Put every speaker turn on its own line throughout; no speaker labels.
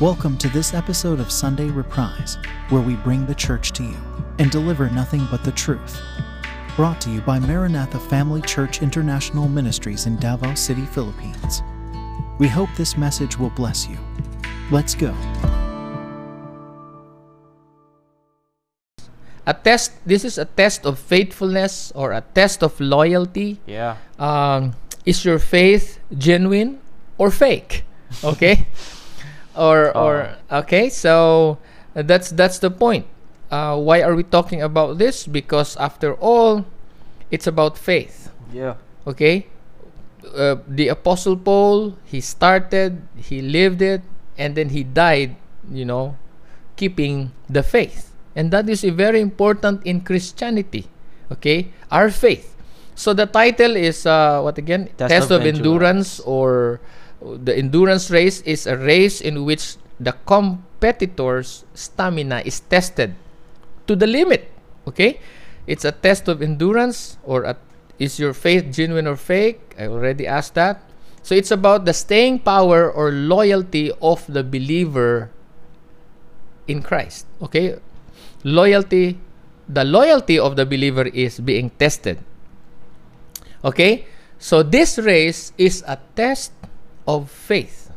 Welcome to this episode of Sunday Reprise, where we bring the church to you and deliver nothing but the truth. Brought to you by Maranatha Family Church International Ministries in Davao City, Philippines. We hope this message will bless you. Let's go.
a test this is a test of faithfulness or a test of loyalty
Yeah.
um, is your faith genuine or fake okay or or okay so uh, that's that's the point. Uh, why are we talking about this? Because after all it's about faith.
Yeah.
okay? Uh, the apostle paul he started he lived it and then he died you know keeping the faith. And that is a very important in christianity. Okay? Our faith. So the title is uh, what again?
Test
test,
of
of, endurance or uh, the endurance race is a race in which the competitor's stamina is tested to the limit okay? It's a test of endurance or a, is your faith genuine or fake? I already asked that. So it's about the staying power or loyalty of the believer in christ okay? Loyalty the loyalty of the believer is being tested okay? So this race is a test of faith.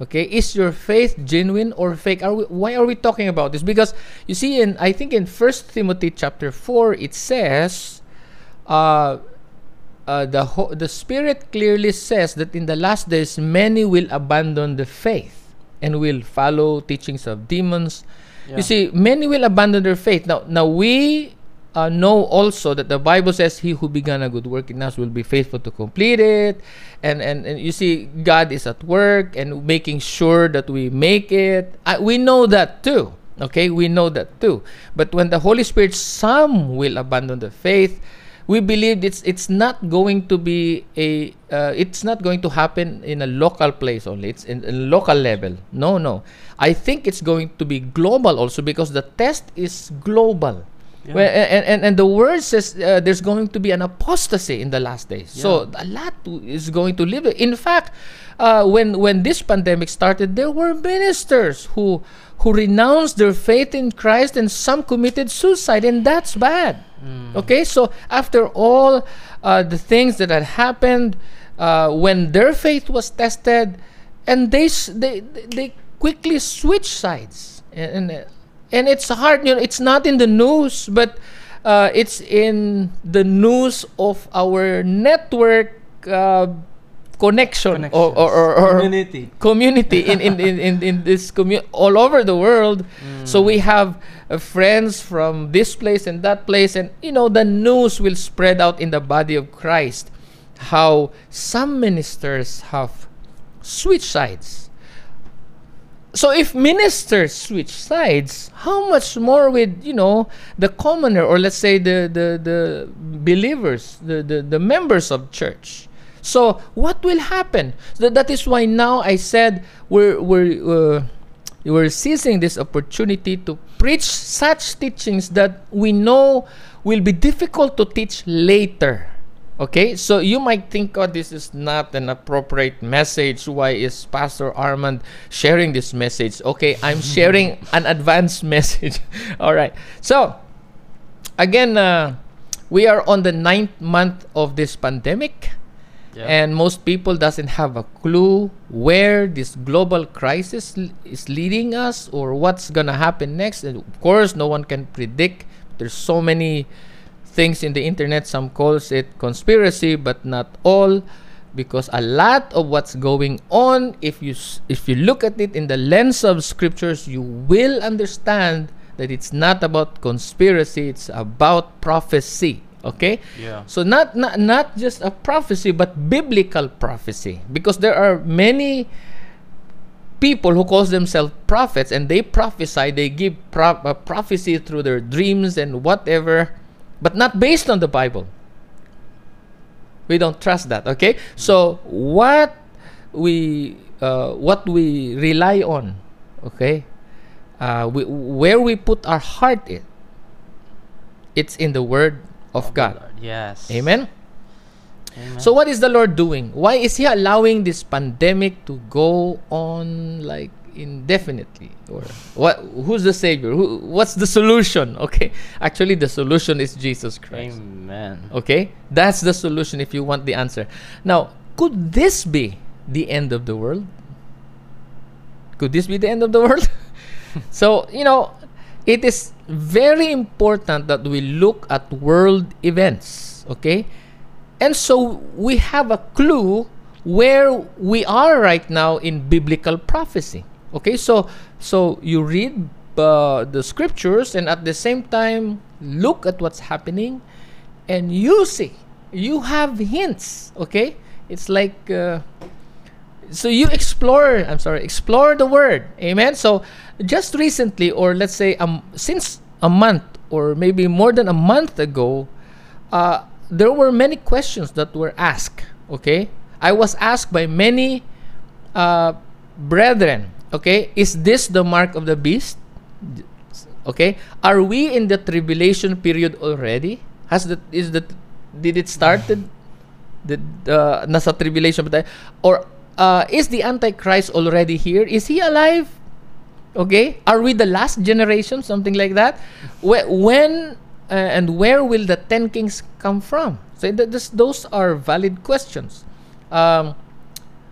Okay? Is your faith genuine or fake? Are we, why are we talking about this? Because you see in i think in first timothy chapter 4 it says uh, uh, the ho- the spirit clearly says that in the last days many will abandon the faith and will follow teachings of demons.
Yeah.
you see many will abandon their faith. Now now we uh, know also that the bible says he who began a good work in us will be faithful to complete it. And and, and you see god is at work and making sure that we make it. I, we know that too okay? We know that too. But when the holy spirit some will abandon the faith we believe it's it's not going to be a uh, it's not going to happen in a local place only. It's in a local level. No no. I think it's going to be global also because the test is global
Yeah.
well, and, and and the word says uh, there's going to be an apostasy in the last days. So a lot is going to live. In fact uh, when when this pandemic started there were ministers who who renounced their faith in christ and some committed suicide and that's bad. Okay, so after all uh, the things that had happened, uh, when their faith was tested, and they they they quickly switch sides, and and, and it's hard. You know, it's not in the news, but uh, it's in the news of our network. Uh, connection or, or, or, or
Community.
community in in, in, in, in this community all over the world so we have uh, friends from this place and that place and you know the news will spread out in the body of christ how some ministers have switched sides so if ministers switch sides how much more with you know the commoner or let's say the the, the believers the, the the members of church? So what will happen? That is why now i said we're we're uh, we're seizing this opportunity to preach such teachings that we know will be difficult to teach later Okay, so you might think, oh, this is not an appropriate message. Why is Pastor Armand sharing this message? Okay, I'm sharing an advanced message. All right. So, again, uh, we are on the ninth month of this pandemic,
Yeah.
and most people doesn't have a clue where this global crisis l- is leading us or what's gonna happen next. And of course, no one can predict. There's so many things in the internet some calls it conspiracy but not all because a lot of what's going on if you if you look at it in the lens of scriptures you will understand that it's not about conspiracy it's about prophecy okay
Yeah.
so not not not just a prophecy but biblical prophecy because there are many people who calls themselves prophets and they prophesy they give pro- uh, prophecy through their dreams and whatever but not based on the bible we don't trust that okay so what we uh, what we rely on okay uh, we, where we put our heart in it's in the word of god
Yes.
Amen. So what is the Lord doing? Why is He allowing this pandemic to go on like indefinitely? Or what? Who's the Savior? Who, what's the solution? Okay, actually, the solution is Jesus Christ.
Amen.
Okay, that's the solution if you want the answer. Now, could this be the end of the world? Could this be the end of the world? so, you know, it is very important that we look at world events, okay? And so we have a clue where we are right now in biblical prophecy. Okay? So so you read uh, the scriptures and at the same time look at what's happening and you see you have hints, okay? It's like uh, so you explore i'm sorry explore the word amen so just recently or let's say um, since a month or maybe more than a month ago uh, there were many questions that were asked okay i was asked by many uh, brethren okay is this the mark of the beast okay are we in the tribulation period already has the is the did it started the uh, nasa tribulation ba or uh, is the Antichrist already here? Is he alive? Okay, are we the last generation? Something like that. Wh- When uh, and where will the ten kings come from? So th- this, those are valid questions. Um,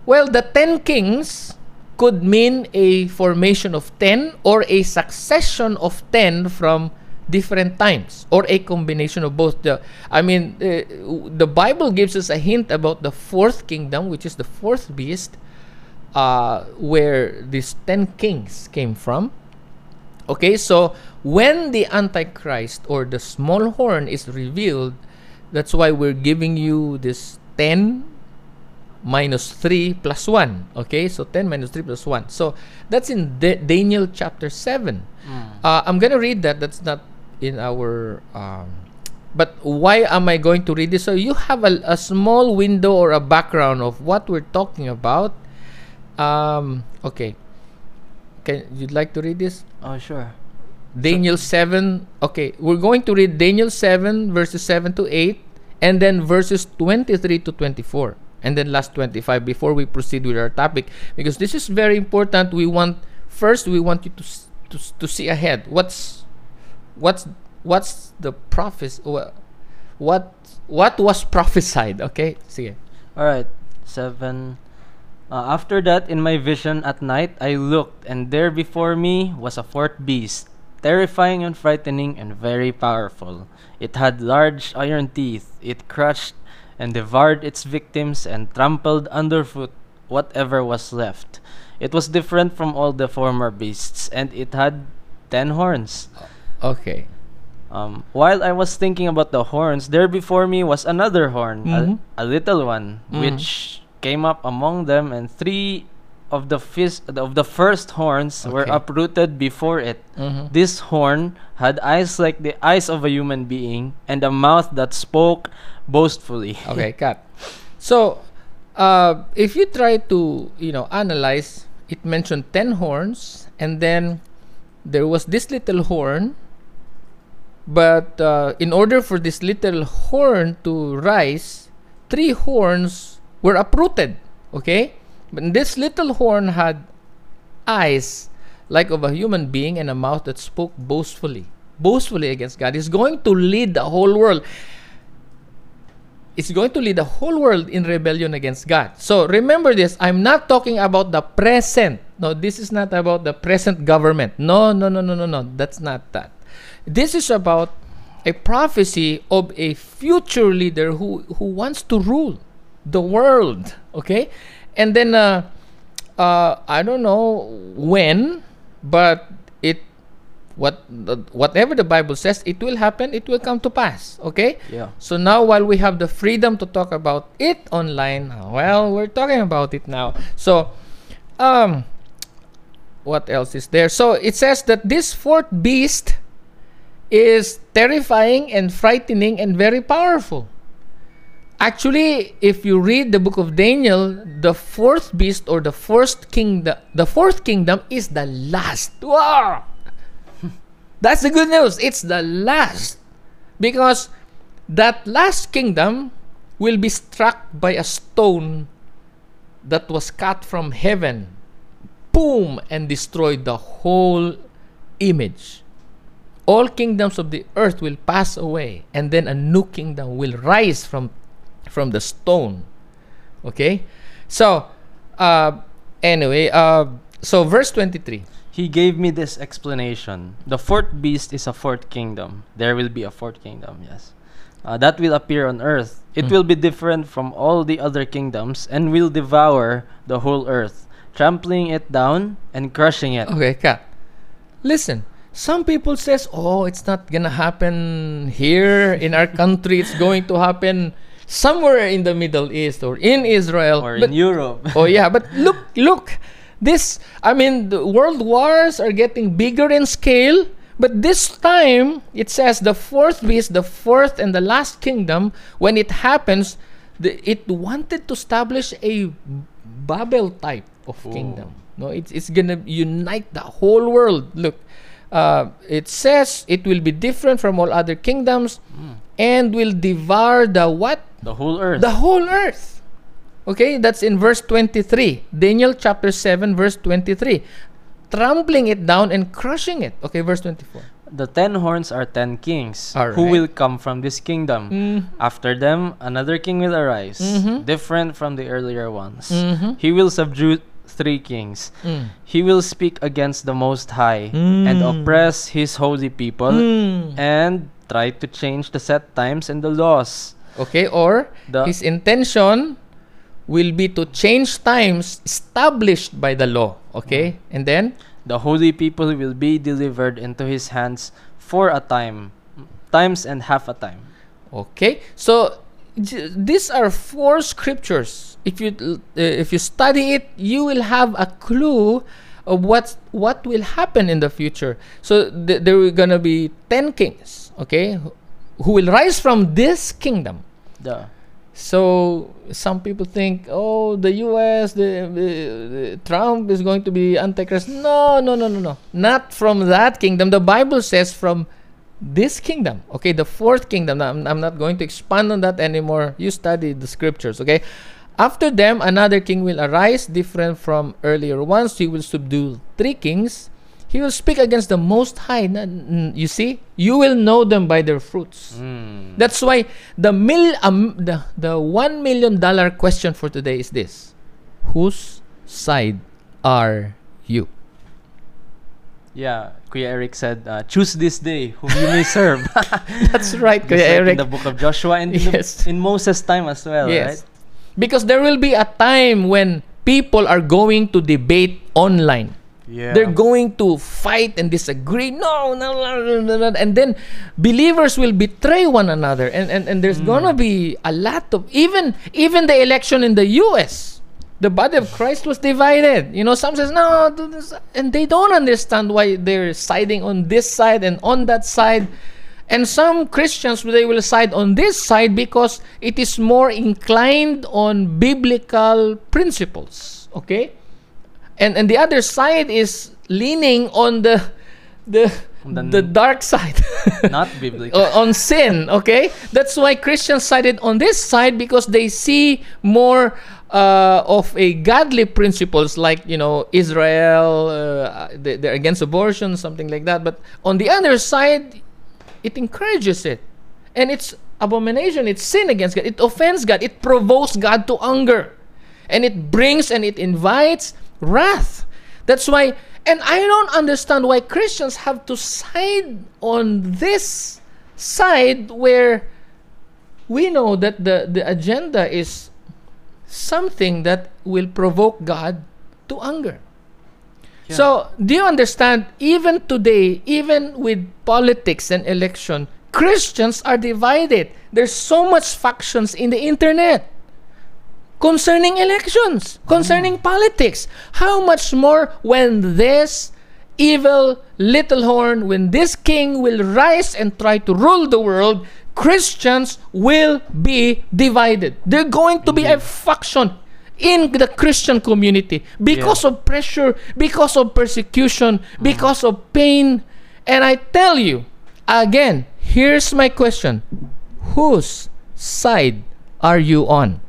well, the ten kings could mean a formation of ten or a succession of ten from different times or a combination of both. The i mean uh, the bible gives us a hint about the fourth kingdom which is the fourth beast uh, where these 10 kings came from. Okay so when the antichrist or the small horn is revealed that's why we're giving you this 10 minus 3 plus 1 okay? So 10 minus 3 plus 1 so that's in Da- daniel chapter 7 uh, i'm gonna read that. That's not in our um, but why am i going to read this? So you have a, a small window or a background of what we're talking about. Um, okay. Can you'd like to read this?
Oh, sure.
Daniel 7. Okay, we're going to read Daniel 7, verses 7 to 8, and then verses 23 to 24, and then last 25 before we proceed with our topic. Because this is very important. We want, first, we want you to, to, to see ahead. What's, what's, what's the prophecy? What, what, was prophesied? Okay, sige.
All right. Seven. Uh, after that, in my vision at night, I looked, and there before me was a fourth beast, terrifying and frightening and very powerful. It had large iron teeth. It crushed and devoured its victims and trampled underfoot whatever was left. It was different from all the former beasts, and it had ten horns.
Okay.
Um, while I was thinking about the horns, there before me was another horn,
Mhm.
a, a little one,
Mhm.
which came up among them, and three of the fis- of the first horns were uprooted before it.
Mhm.
This horn had eyes like the eyes of a human being, and a mouth that spoke boastfully.
Okay, cut. So, uh, if you try to, you know, analyze, it mentioned 10 horns, and then there was this little horn. But uh, in order for this little horn to rise, three horns were uprooted. Okay? But this little horn had eyes like of a human being and a mouth that spoke boastfully. Boastfully against God. He's going to lead the whole world it's going to lead the whole world in rebellion against God. So remember this, I'm not talking about the present. No, this is not about the present government. No, no, no, no, no, no. That's not that. This is about a prophecy of a future leader who who wants to rule the world, okay? And then uh uh I don't know when, but it what whatever the bible says it will happen it will come to pass okay?
Yeah.
so now while we have the freedom to talk about it online well we're talking about it now. So um what else is there? So it says that this fourth beast is terrifying and frightening and very powerful actually if you read the book of daniel the fourth beast or the first kingdom the fourth kingdom is the last that's the good news. It's the last. Because that last kingdom will be struck by a stone that was cut from heaven. Boom! And destroyed the whole image. All kingdoms of the earth will pass away, and then a new kingdom will rise from, from the stone. Okay? So, uh, anyway, uh, so verse 23.
He gave me this explanation. The fourth beast is a fourth kingdom. There will be a fourth kingdom, yes. Uh, that will appear on earth. It
Mm.
will be different from all the other kingdoms and will devour the whole earth, trampling it down and crushing it.
Okay, Kat. Listen, some people says, "Oh, it's not gonna happen here in our country. It's going to happen somewhere in the Middle East or in Israel."
Or
But-
in Europe.
oh yeah, but look, look. This, I mean, the world wars are getting bigger in scale. But this time, it says the fourth beast, the fourth and the last kingdom, when it happens, the, it wanted to establish a Babel type of kingdom. No, it's, it's gonna unite the whole world. Look, uh, it says it will be different from all other kingdoms and will devour the what?
the whole earth.
The whole earth. Okay, that's in verse 23. Daniel chapter 7, verse 23. Trampling it down and crushing it. Okay, verse 24.
The ten horns are ten kings who will come from this kingdom.
Mm.
After them, another king will arise,
Mhm.
different from the earlier ones.
Mhm.
He will subdue three kings.
Mm.
He will speak against the Most High and
Mm.
oppress his holy people
Mm.
and try to change the set times and the laws.
Okay, or
The-
his intention will be to change times established by the law. Okay, and then
The holy people will be delivered into his hands for a time, times and half a time.
Okay, so these are four scriptures. If you uh, if you study it, you will have a clue of what what will happen in the future. So th- there are gonna be ten kings, okay, who- will rise from this kingdom.
The
So some people think, oh, the U.S., the, the, the Trump is going to be antichrist. No, no, no, no, no, not from that kingdom. The Bible says from this kingdom. Okay, the fourth kingdom. I'm, I'm not going to expand on that anymore. You study the scriptures. Okay. After them, another king will arise, different from earlier ones. He will subdue three kings. He will speak against the Most High. You see, you will know them by their fruits.
Mm.
That's why the mil um, the the one million dollar question for today is this: Whose side are you?
Yeah, Kuya Eric said, uh, choose this day whom you may serve.
That's right, Kuya
like
Eric.
In the book of Joshua and in, the, in Moses' time as well,
yes,
right?
because there will be a time when people are going to debate online.
Yeah.
They're going to fight and disagree. No, no, no, no, no, no. And then believers will betray one another. And, and, and there's gonna be a lot of even even the election in the US. The body of Christ was divided. You know, some says no, and they don't understand why they're siding on this side and on that side. And some Christians they will side on this side because it is more inclined on biblical principles. Okay? and and the other side is leaning on the the
the
the dark side
Not biblical.
On sin okay that's why christians sided on this side because they see more uh, of a godly principles like you know israel uh, they, they're against abortion something like that. But on the other side it encourages it. And it's abomination. It's sin against god. It offends god. It provokes god to anger. And it brings and it invites wrath. That's why and i don't understand why christians have to side on this side where we know that the the agenda is something that will provoke god to anger
Yeah.
so, do you understand? Even today, even with politics and election, Christians are divided. There's so much factions in the internet concerning elections, concerning mm. politics. How much more when this evil little horn, when this king will rise and try to rule the world, Christians will be divided. They're going to be a faction in the Christian community because of pressure, because of persecution, mm-hmm. because of pain. And I tell you, again, here's my question Whose side are you on?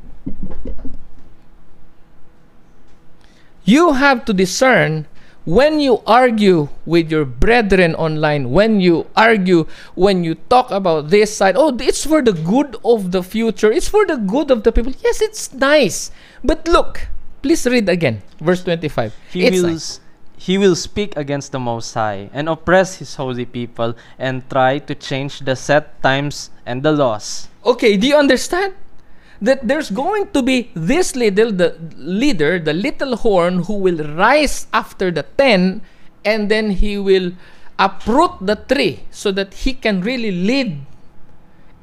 You have to discern when you argue with your brethren online, when you argue, when you talk about this side, oh, it's for the good of the future, it's for the good of the people. Yes, it's nice. But look, please read again, verse 25.
He
it's
will,
nice.
he will speak against the Most High and oppress his holy people and try to change the set times and the laws.
Okay, do you understand? That there's going to be this little the leader, the little horn, who will rise after the ten, and then he will uproot the tree so that he can really lead.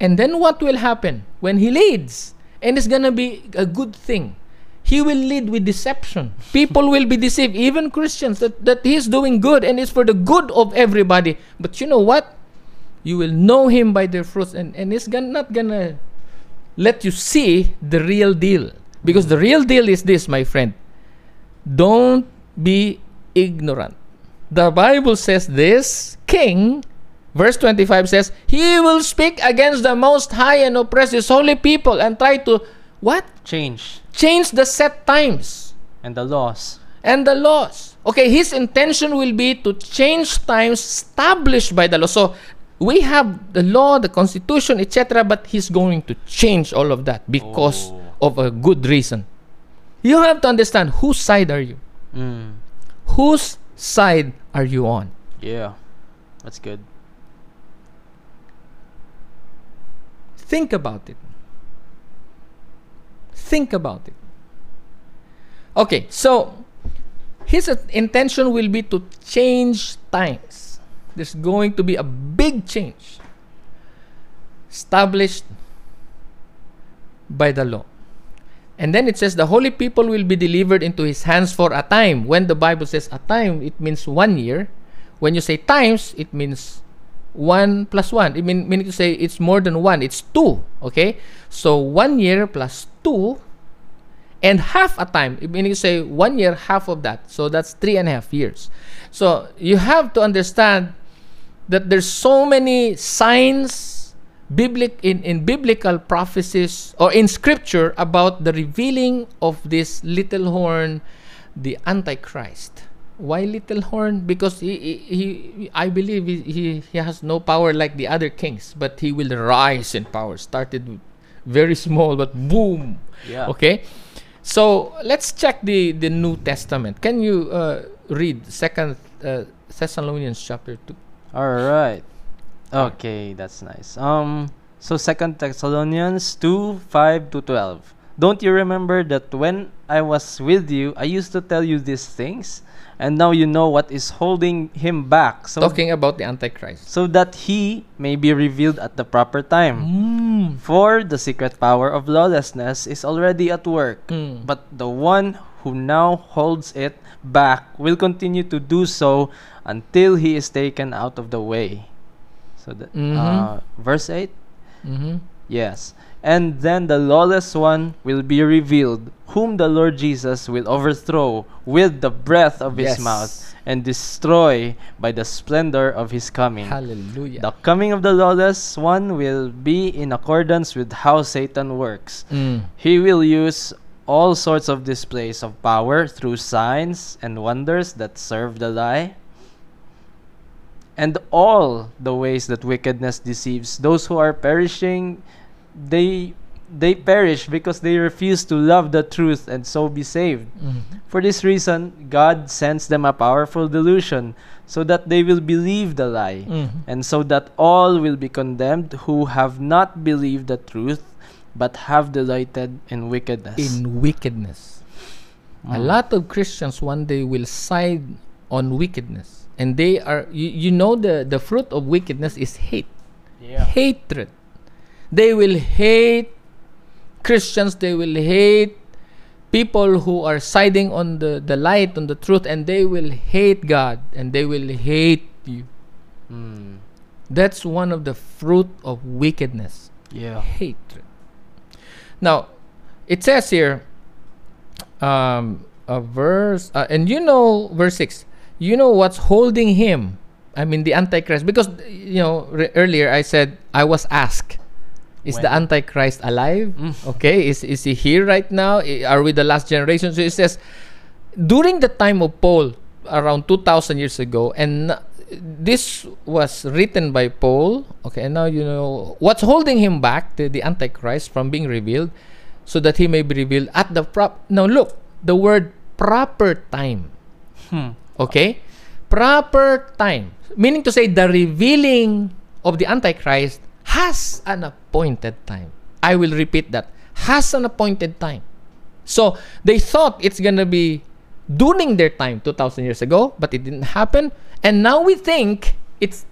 And then what will happen when he leads? And it's gonna be a good thing. He will lead with deception. People will be deceived, even Christians, that, that he's doing good and it's for the good of everybody. But you know what? You will know him by their fruits, and, and it's gonna, not gonna let you see the real deal. Because the real deal is this, my friend. Don't be ignorant. The Bible says this king, verse 25 says, He will speak against the Most High and oppress His holy people and try to, what?
Change
Change the set times
and the laws.
and the laws. Okay, his intention will be to change times established by the law. So we have the law, the constitution, etc., but he's going to change all of that because
Oh.
of a good reason. You have to understand whose side are you?
Mm.
Whose side are you on?
Yeah, that's good.
Think about it. Think about it. Okay, so his intention will be to change times. There's going to be a big change established by the law. And then it says the holy people will be delivered into his hands for a time. When the Bible says a time, it means one year. When you say times, it means one plus one. It mean meaning to say it's more than one. It's two. Okay, so one year plus two, and half a time. It meaning to say one year, half of that. So that's three and a half years. So you have to understand that there's so many signs biblic in, in biblical prophecies or in scripture about the revealing of this little horn the antichrist. Why little horn? Because he, he, he i believe he, he, he has no power like the other kings but he will rise in power. Started very small but boom.
Yeah.
okay? So let's check the the new testament. Can you uh, read second uh, thessalonians chapter 2
All right. Okay, that's nice. Um so second Thessalonians 2 5 to 12. Don't you remember that when I was with you, I used to tell you these things? And now you know what is holding him back. So
talking about the antichrist
so that he may be revealed at the proper time.
mm.
For the secret power of lawlessness is already at work,
Mm.
but the one who now holds it back will continue to do so until he is taken out of the way. So that
Mhm.
uh, verse 8
Mhm.
Yes. And then the lawless one will be revealed, whom the Lord Jesus will overthrow with the breath of his
Yes.
mouth and destroy by the splendor of his coming.
Hallelujah.
The coming of the lawless one will be in accordance with how Satan works.
Mm.
He will use all sorts of displays of power through signs and wonders that serve the lie. And all the ways that wickedness deceives those who are perishing, they they perish because they refuse to love the truth and so be saved.
Mm.
For this reason, God sends them a powerful delusion so that they will believe the lie
Mhm.
and so that all will be condemned who have not believed the truth but have delighted in wickedness.
in wickedness. A
Mm.
lot of Christians one day will side on wickedness. And they are you, you know the the fruit of wickedness is hate.
yeah.
Hatred. They will hate Christians, they will hate people who are siding on the, the light, on the truth, and they will hate God and they will hate you.
Mm.
That's one of the fruit of wickedness.
Yeah.
hatred. Now, it says here, um, a verse, uh, and you know, verse 6, you know what's holding him. I mean, the Antichrist, because, you know, re- earlier I said, I was asked, Is
When?
the Antichrist alive?
Mm.
Okay, is is he here right now? Are we the last generation? So it says during the time of Paul, around 2,000 years ago, and this was written by Paul. Okay, and now you know what's holding him back, the, the Antichrist, from being revealed, so that he may be revealed at the prop. Now look, the word proper time.
Hmm.
Okay, proper time, meaning to say the revealing of the Antichrist has an appointed time. I will repeat that has an appointed time. So they thought it's gonna be during their time 2000 years ago, but it didn't happen. And now we think it's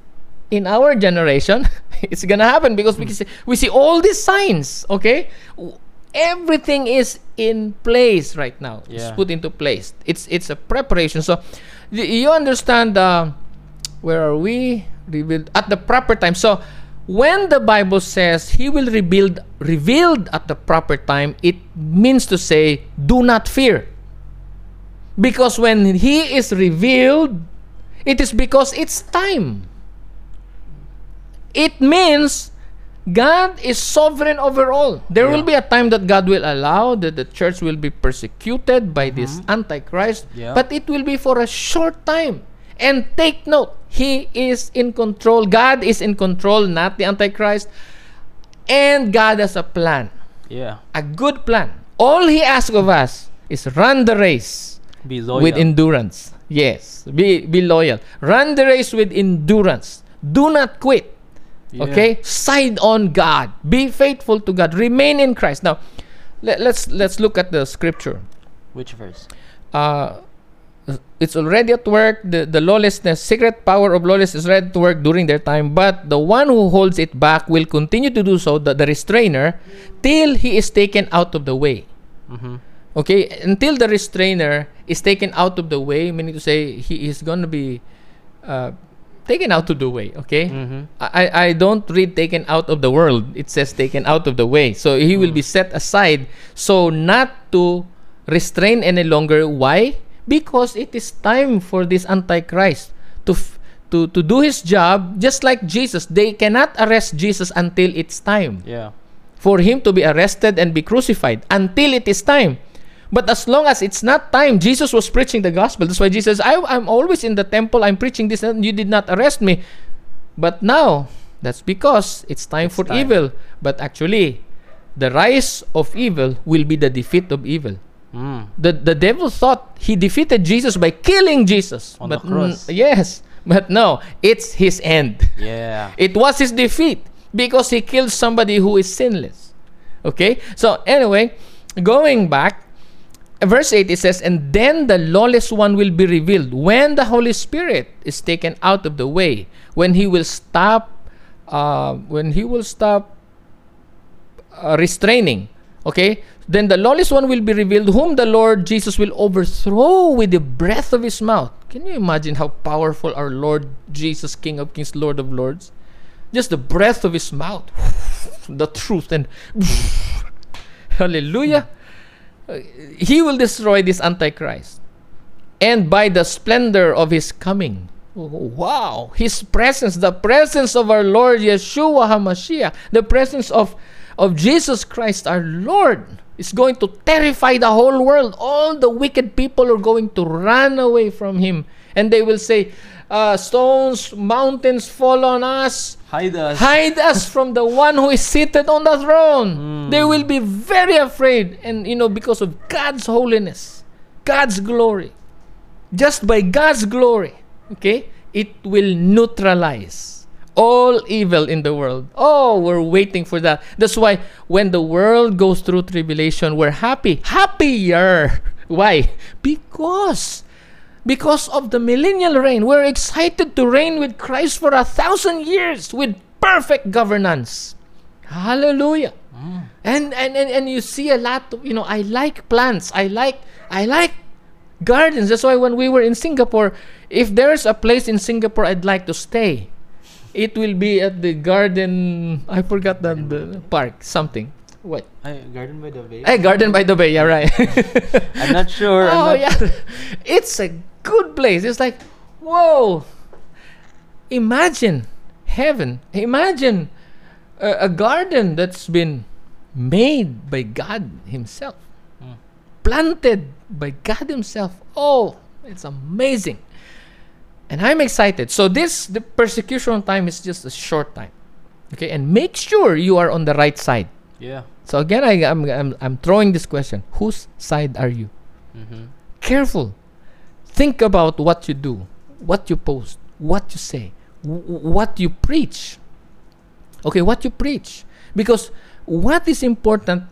in our generation, it's gonna happen because we hmm. see, we see all these signs. Okay, everything is in place right now. It's put into place. It's it's a preparation. So you understand. Uh, where are we? Revealed at the proper time. So when the Bible says He will rebuild revealed at the proper time, it means to say, do not fear. Because when He is revealed, it is because it's time. It means God is sovereign over all. There will be a time that God will allow that the church will be persecuted by mm-hmm. this Antichrist,
Yeah.
but it will be for a short time. And take note, He is in control. God is in control, not the Antichrist. And God has a plan,
Yeah.
a good plan. All He asks of us is run the race with endurance. Yes, be be loyal. Run the race with endurance. Do not quit.
Yeah.
Okay? Side on God. Be faithful to God. Remain in Christ. Now, let, let's let's look at the scripture.
Which verse?
Uh it's already at work. The, the lawlessness, secret power of lawlessness is ready to work during their time, but the one who holds it back will continue to do so, the, the restrainer, till he is taken out of the way.
Mm-hmm.
Okay, until the restrainer is taken out of the way, meaning to say he is going to be uh, taken out of the way. Okay,
Mm-hmm.
I I don't read taken out of the world. It says taken out of the way. So he will be set aside, so not to restrain any longer. Why? Because it is time for this antichrist to f- to to do his job, just like Jesus. They cannot arrest Jesus until it's time
Yeah.
for him to be arrested and be crucified until it is time. But as long as it's not time, Jesus was preaching the gospel. That's why Jesus, I, I'm always in the temple, I'm preaching this, and you did not arrest me. But now, that's because it's time for
time.
evil. But actually, the rise of evil will be the defeat of evil.
Mm.
The, the devil thought he defeated Jesus by killing Jesus.
On the cross.
n- yes, but no, it's his end.
Yeah.
It was his defeat because he killed somebody who is sinless. Okay? So, anyway, going back, verse 8 it says, And then the lawless one will be revealed when the Holy Spirit is taken out of the way, when he will stop, uh, when he will stop uh, restraining. Okay? Then the lawless one will be revealed, whom the Lord Jesus will overthrow with the breath of his mouth. Can you imagine how powerful our Lord Jesus, King of Kings, Lord of Lords? Just the breath of his mouth, the truth, and hallelujah. He will destroy this Antichrist. And by the splendor of his coming, wow, his presence, the presence of our Lord Yeshua HaMashiach, the presence of, of Jesus Christ our Lord is going to terrify the whole world. All the wicked people are going to run away from him. And they will say, uh, stones, mountains fall on us.
Hide us.
Hide us from the one who is seated on the throne. They will be very afraid. And, you know, because of God's holiness, God's glory, just by God's glory, okay, it will neutralize all evil in the world. Oh, we're waiting for that. That's why when the world goes through tribulation, we're happy. Happier. Why? Because because of the millennial reign. We're excited to reign with Christ for a thousand years with perfect governance. Hallelujah. And, and and and you see a lot of you know I like plants. I like I like gardens. That's why when we were in Singapore, if there's a place in Singapore I'd like to stay, it will be at the garden. I forgot the, the park something. What?
Garden by the Bay.
Hey, Garden by the Bay. Yeah, right.
I'm not sure.
Oh
not
yeah, it's a good place. It's like, whoa! Imagine heaven. Imagine a, a garden that's been made by God Himself,
Mm.
planted by God Himself. Oh, it's amazing. And I'm excited. So this the persecution time is just a short time. Okay, and make sure you are on the right side.
Yeah.
So again, I, I'm, I'm I'm throwing this question: Whose side are you?
Mm-hmm.
Careful. Think about what you do, what you post, what you say, what you preach. Okay, what you preach, because what is important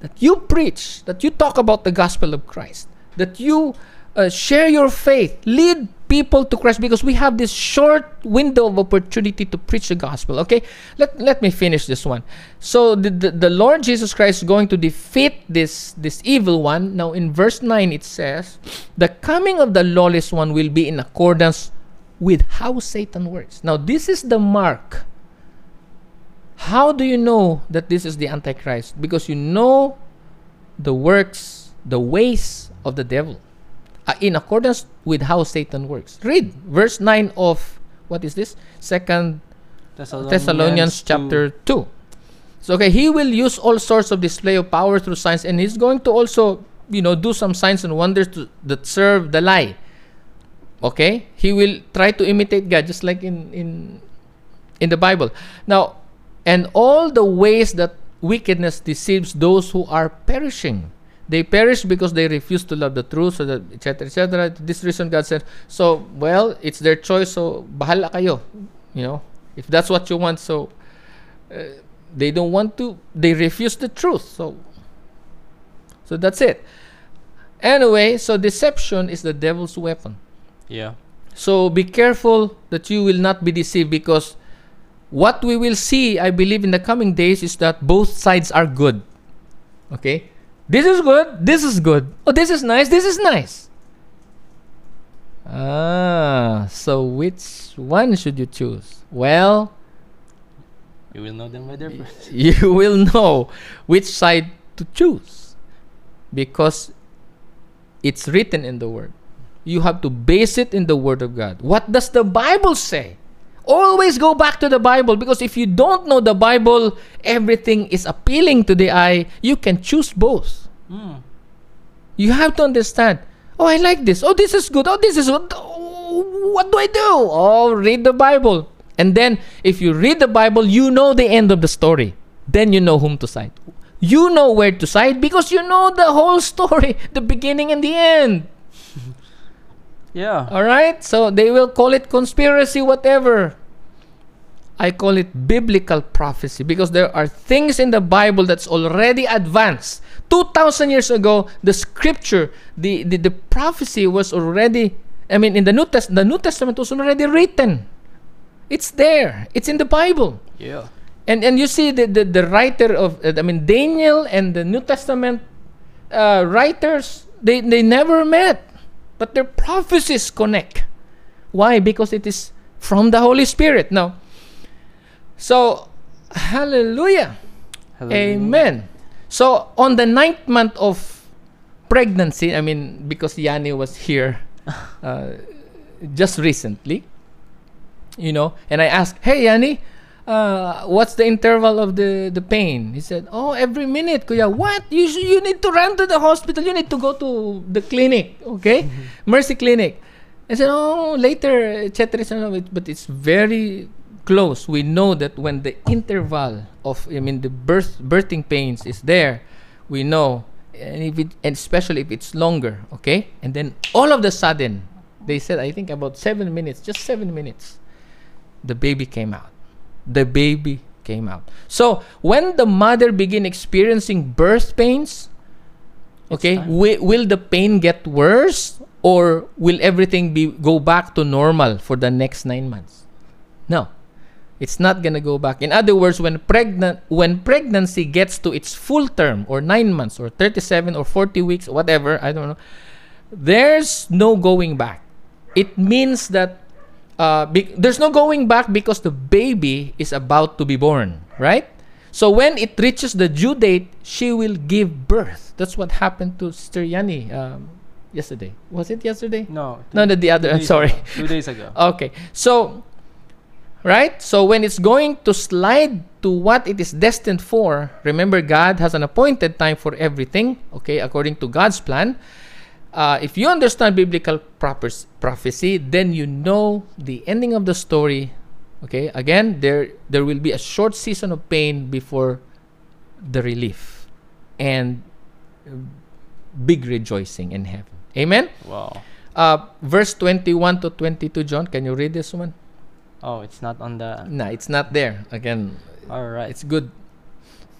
that you preach, that you talk about the gospel of Christ, that you uh, share your faith, lead people to Christ, because we have this short window of opportunity to preach the gospel. Okay, let let me finish this one. So the, the, the Lord Jesus Christ is going to defeat this this evil one. Now in verse nine it says, "The coming of the lawless one will be in accordance with how Satan works." Now this is the mark. How do you know that this is the Antichrist? Because you know the works, the ways of the devil, uh, in accordance with how Satan works. Read verse nine of what is this? Second
Thessalonians,
Thessalonians
2.
chapter 2. So okay, he will use all sorts of display of power through signs and he's going to also, you know, do some signs and wonders to, that serve the lie. Okay? He will try to imitate God just like in in in the Bible. Now, and all the ways that wickedness deceives those who are perishing. They perish because they refuse to love the truth, so that etc. etc. This reason God said, so well, it's their choice, so bahala kayo. You know, if that's what you want, so uh, they don't want to, they refuse the truth. So, so that's it. Anyway, so deception is the devil's weapon.
Yeah.
So be careful that you will not be deceived because what we will see, I believe, in the coming days is that both sides are good. Okay? This is good, this is good. Oh, this is nice, this is nice. Ah, so which one should you choose? Well,
You will know them by their fruits.
you will know which side to choose because it's written in the word you have to base it in the word of god what does the bible say always go back to the bible because if you don't know the bible everything is appealing to the eye. You can choose both.
Mm.
you have to understand oh i like this. Oh this is good. Oh this is good. Oh, what do i do? Oh read the bible. And then if you read the bible you know the end of the story. Then you know whom to side. You know where to side because you know the whole story the beginning and the end
Yeah.
all right? So they will call it conspiracy whatever. I call it biblical prophecy because there are things in the bible that's already advanced. 2000 years ago the scripture the, the the prophecy was already i mean in the new test the new testament was already written. It's there. It's in the bible.
Yeah.
and and you see the the, the writer of I mean Daniel and the New Testament uh, writers they they never met, but their prophecies connect. Why? Because it is from the Holy Spirit. Now, so hallelujah,
Hallelujah.
amen. So on the ninth month of pregnancy, I mean because Yani was here uh, just recently, you know, and I asked, "Hey, Yanni, uh, what's the interval of the the pain?" He said, "Oh, every minute, kuya. What? You sh- you need to run to the hospital. You need to go to the clinic, okay, Mercy Clinic." I said, "Oh, later, etc." But it's very close. We know that when the interval of, I mean, the birth birthing pains is there, we know, and if it, and especially if it's longer, okay, and then all of the sudden, they said, I think about seven minutes, just seven minutes the baby came out. The baby came out. So when the mother begin experiencing birth pains, okay, wi- will the pain get worse or will everything be go back to normal for the next nine months? No, it's not gonna go back. In other words, when pregnant when pregnancy gets to its full term or nine months or thirty-seven or forty weeks, whatever, I don't know, there's no going back. It means that uh, be- there's no going back because the baby is about to be born, right? So when it reaches the due date, she will give birth. That's what happened to Sister Yani um, yesterday. Was it yesterday?
No.
No, no, the other. I'm sorry.
ago. Two days ago.
Okay, so right? So when it's going to slide to what it is destined for, remember God has an appointed time for everything, okay, according to God's plan. Uh, if you understand biblical prophecy, then you know the ending of the story. Okay, again, there there will be a short season of pain before the relief and big rejoicing in heaven. Amen.
Wow.
Uh, verse 21 to 22, John, can you read this one?
Oh, it's not on the.
No, it's not there. Again,
All right.
it's good.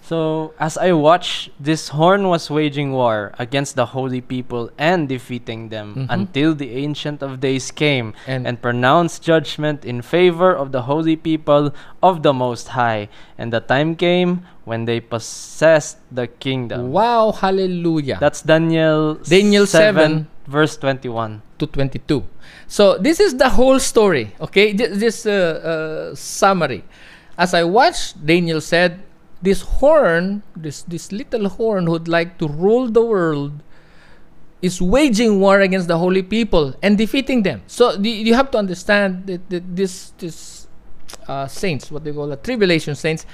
So, as I watched, this horn was waging war against the holy people and defeating them
Mhm.
until the Ancient of Days came
And,
and pronounced judgment in favor of the holy people of the Most High. And the time came when they possessed the kingdom.
wow, hallelujah.
That's Daniel,
Daniel 7,
verse 21.
to 22. So this is the whole story. Okay, Th- this uh, uh, summary. As I watched, Daniel said, "This horn, this this little horn who'd like to rule the world, is waging war against the holy people and defeating them." So the, you have to understand that, that this this uh, saints, what they call the tribulation saints,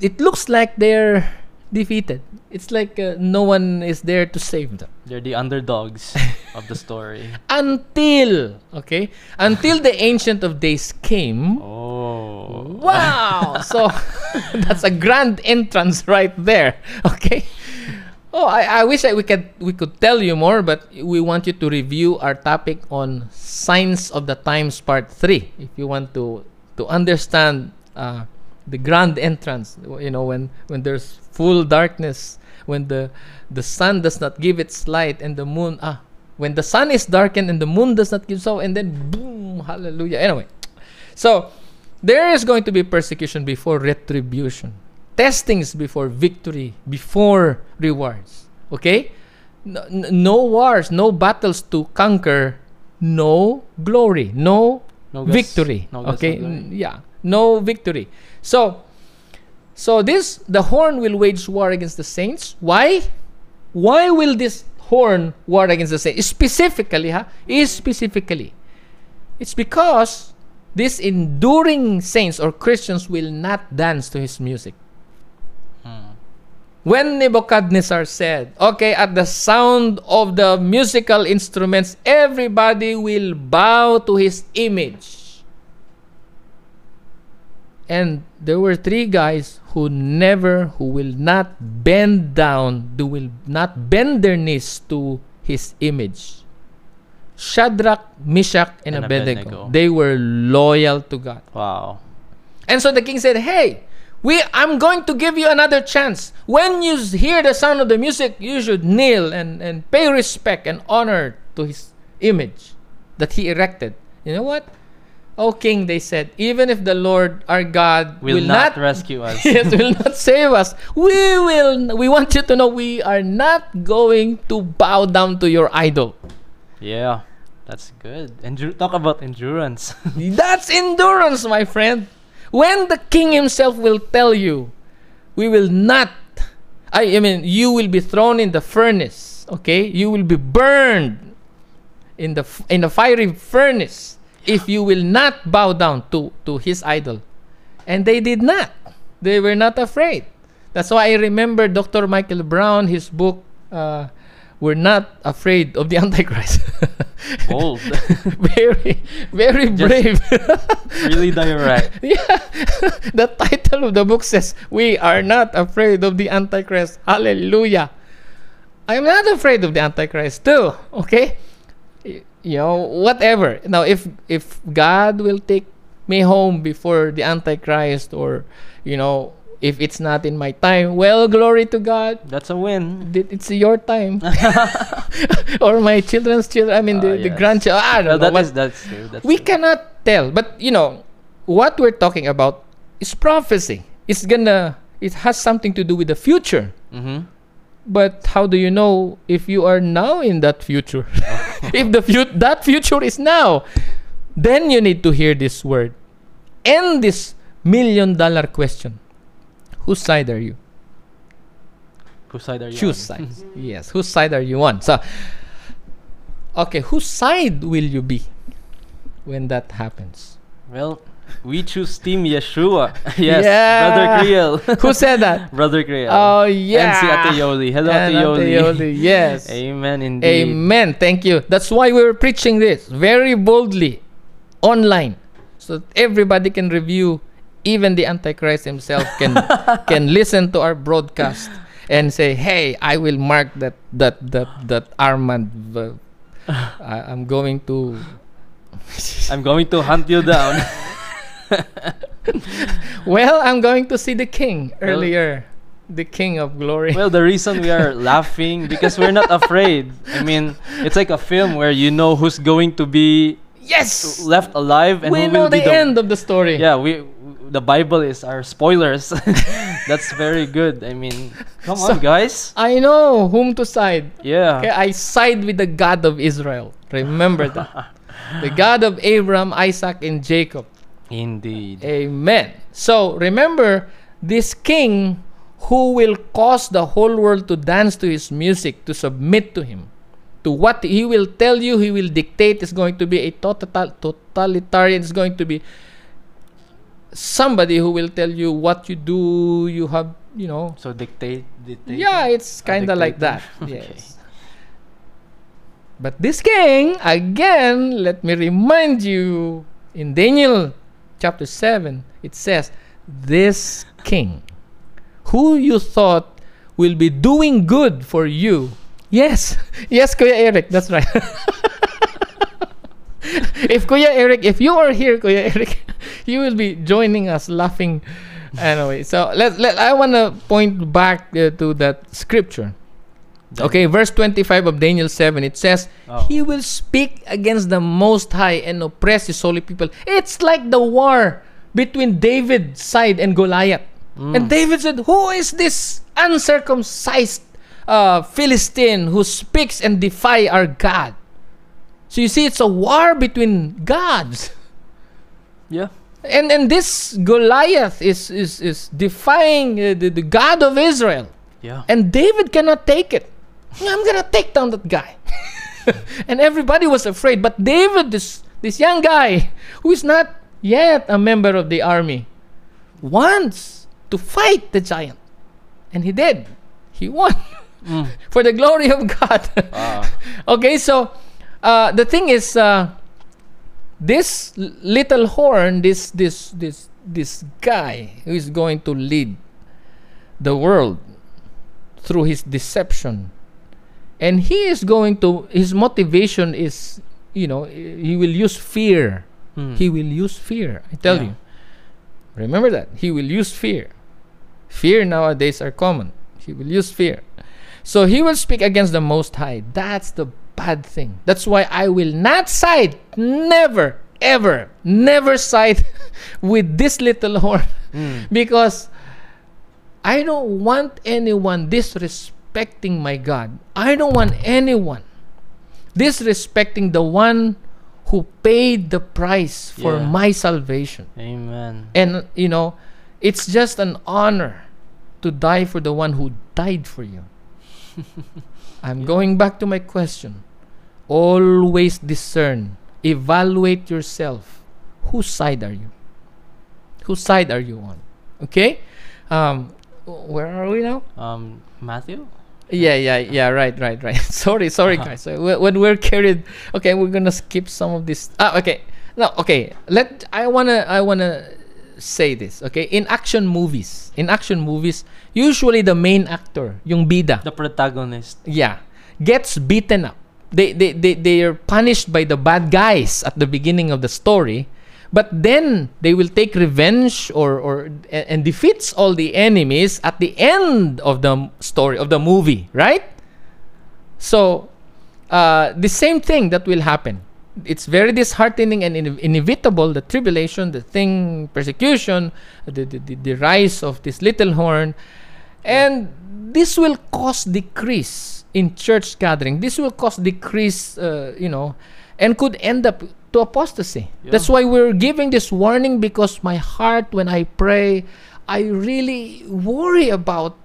it looks like they're defeated. It's like uh, no one is there to save them
They're the underdogs of the story.
until okay until the ancient of days came
Oh.
wow so that's a grand entrance right there okay oh i, I wish I, we could we could tell you more but we want you to review our topic on signs of the times part 3 if you want to to understand uh, the grand entrance you know when when there's full darkness when the the sun does not give its light and the moon ah when the sun is darkened and the moon does not give so and then boom hallelujah. Anyway so there is going to be persecution before retribution testings before victory before rewards okay? No, no wars no battles to conquer no glory no
No
victory
no
okay?
no
yeah no victory so so this the horn will wage war against the saints why why will this horn war against the saints specifically huh? is specifically it's because these enduring saints or christians will not dance to his music
Hmm.
when Nebuchadnezzar said, Okay, at the sound of the musical instruments, everybody will bow to his image. And there were three guys who never, who will not bend down, who will not bend their knees to his image. Shadrach, Meshach, and,
And
Abednego.
Abednego.
They were loyal to God.
Wow.
And so the king said, "Hey, we I'm going to give you another chance. When you hear the sound of the music, you should kneel and and pay respect and honor to his image that he erected." You know what? O king, they said, even if the Lord our God
Will,
will,
not, rescue us.
yes, will not save us. We will we want you to know we are not going to bow down to your idol.
Yeah, that's good. Endur- talk about endurance.
That's endurance, my friend. When the king himself will tell you, we will not, I, I mean, you will be thrown in the furnace, okay? You will be burned in the, in the fiery furnace if you will not bow down to, to his idol. And they did not. They were not afraid. That's why I remember Dr. Michael Brown, his book, uh, We're Not Afraid of the Antichrist.
Bold.
very, very
Just-
brave.
really direct.
yeah. the title of the book says, We are not afraid of the Antichrist. Hallelujah. I'm not afraid of the Antichrist too. Okay? You know, whatever. Now if if God will take me home before the Antichrist or you know, if it's not in my time, well glory to God.
That's a win.
It's your time. or my children's children. I mean the, the
yes.
grandchildren. I
Well,
don't know.
that is that's true. That's
we
true.
cannot tell but you know what we're talking about is prophecy it's gonna it has something to do with the future
Mhm.
but how do you know if you are now in that future if the fu- that future is now then you need to hear this word. And this million dollar question. Whose side are you?
Whose side are you
choose
on?
sides yes whose side are you on? So okay whose side will you be when that happens?
Well, we choose Team Yeshua. yes,
Yeah.
Brother Creel.
Who said that?
Brother Creel.
Oh yeah.
And si Ate Yoli. Hello,
And
Ate Yoli.
Yoli, Yes.
Amen indeed.
Amen. Thank you. That's why we're preaching this very boldly online. So that everybody can review, even the Antichrist himself can can listen to our broadcast and say, "Hey, I will mark that that that that Armand. Uh, I, I'm going to."
I'm going to hunt you down.
Well, I'm going to see the King earlier, the King of Glory.
well, the reason we are laughing because we're not afraid. I mean, it's like a film where you know who's going to be
yes,
left alive and
we
who
know
will be
the end of the story.
Yeah, we the Bible is our spoilers. That's very good. I mean, come
So-
on, guys.
I know whom to side.
Yeah.
Okay, I side with the God of Israel. Remember that. the God of Abraham, Isaac, and Jacob.
Indeed.
Amen. So remember, this king who will cause the whole world to dance to his music, to submit to him, to what he will tell you, he will dictate, is going to be a total, totalitarian, is going to be somebody who will tell you what you do, you have, you know.
So dictate, dictate.
Yeah, it's kind of like that.
Okay.
Yes. But this king, again, let me remind you, in Daniel chapter 7, it says, This king, who you thought will be doing good for you. Yes, yes, Kuya Eric, that's right. if Kuya Eric, if you are here, Kuya Eric, you will be joining us laughing. Anyway, so let, let I want to point back uh, to that scripture. Okay, verse 25 of Daniel 7, it says,
Oh.
He will speak against the Most High and oppress His holy people. It's like the war between David's side and Goliath. And David said, Who is this uncircumcised uh, Philistine who speaks and defy our God? So you see, it's a war between gods.
Yeah.
And and this Goliath is is, is defying uh, the, the God of Israel.
Yeah.
And David cannot take it. I'm gonna take down that guy. and everybody was afraid. But David, this this young guy who is not yet a member of the army, wants to fight the giant. And he did. He won.
Mm.
For the glory of God.
Ah.
okay, so uh, the thing is, uh, this little horn, this this this this guy who is going to lead the world through his deception, and he is going to his motivation is, you know, he will use fear.
Hmm.
He will use fear. I tell
Yeah.
you. Remember that he will use fear. Fear nowadays are common. He will use fear. So he will speak against the Most High. That's the bad thing. That's why I will not side, never, ever, never side with this little horn.
Mm.
Because I don't want anyone disrespecting my God. I don't want anyone disrespecting the one who paid the price for
Yeah.
my salvation.
Amen.
And you know, it's just an honor to die for the one who died for you. I'm going back to my question. Always discern, evaluate yourself. Whose side are you? Whose side are you on? Okay? Um where are we now?
Um, Matthew.
Yeah, yeah, yeah. Right, right, right. sorry, sorry,
Uh-huh.
guys. So when we're carried, okay, we're gonna skip some of this. Ah, okay. No, okay. Let I wanna I wanna say this. Okay, in action movies, in action movies, usually the main actor, yung bida,
The protagonist.
yeah, gets beaten up. They they they they are punished by the bad guys at the beginning of the story, but then they will take revenge or or and defeats all the enemies at the end of the story of the movie, right? So, uh, the same thing that will happen. It's very disheartening and in- inevitable. The tribulation, the thing, persecution, the, the, the, the rise of this little horn, and this will cause decrease in church gathering. This will cause decrease, uh, you know, and could end up to apostasy.
Yeah.
That's why we're giving this warning because my heart, when I pray, I really worry about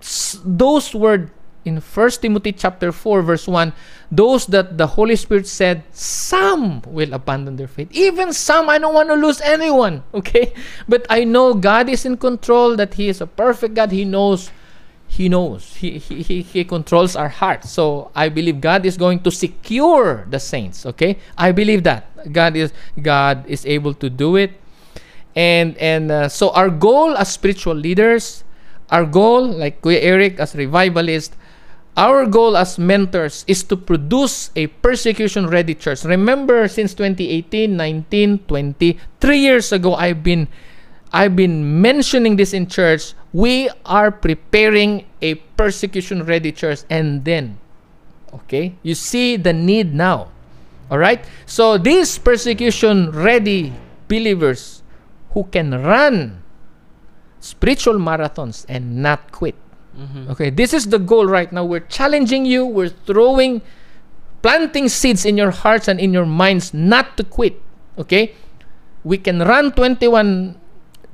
s- those words in 1 Timothy chapter 4 verse 1, those that the Holy Spirit said, some will abandon their faith. Even some, I don't want to lose anyone, okay? But I know God is in control, that He is a perfect God. He knows he knows. He, he, he, he controls our hearts so i believe god is going to secure the saints okay? I believe that. God is god is able to do it. And and uh, so our goal as spiritual leaders our goal like Kuya Eric as revivalist our goal as mentors is to produce a persecution ready church. Remember since 2018 19 20 3 years ago i've been I've been mentioning this in church. We are preparing a persecution ready church. And then, okay, you see the need now. All right? So, these persecution ready believers who can run spiritual marathons and not quit.
Mhm.
Okay, this is the goal right now. We're challenging you, we're throwing, planting seeds in your hearts and in your minds not to quit. Okay, we can run 21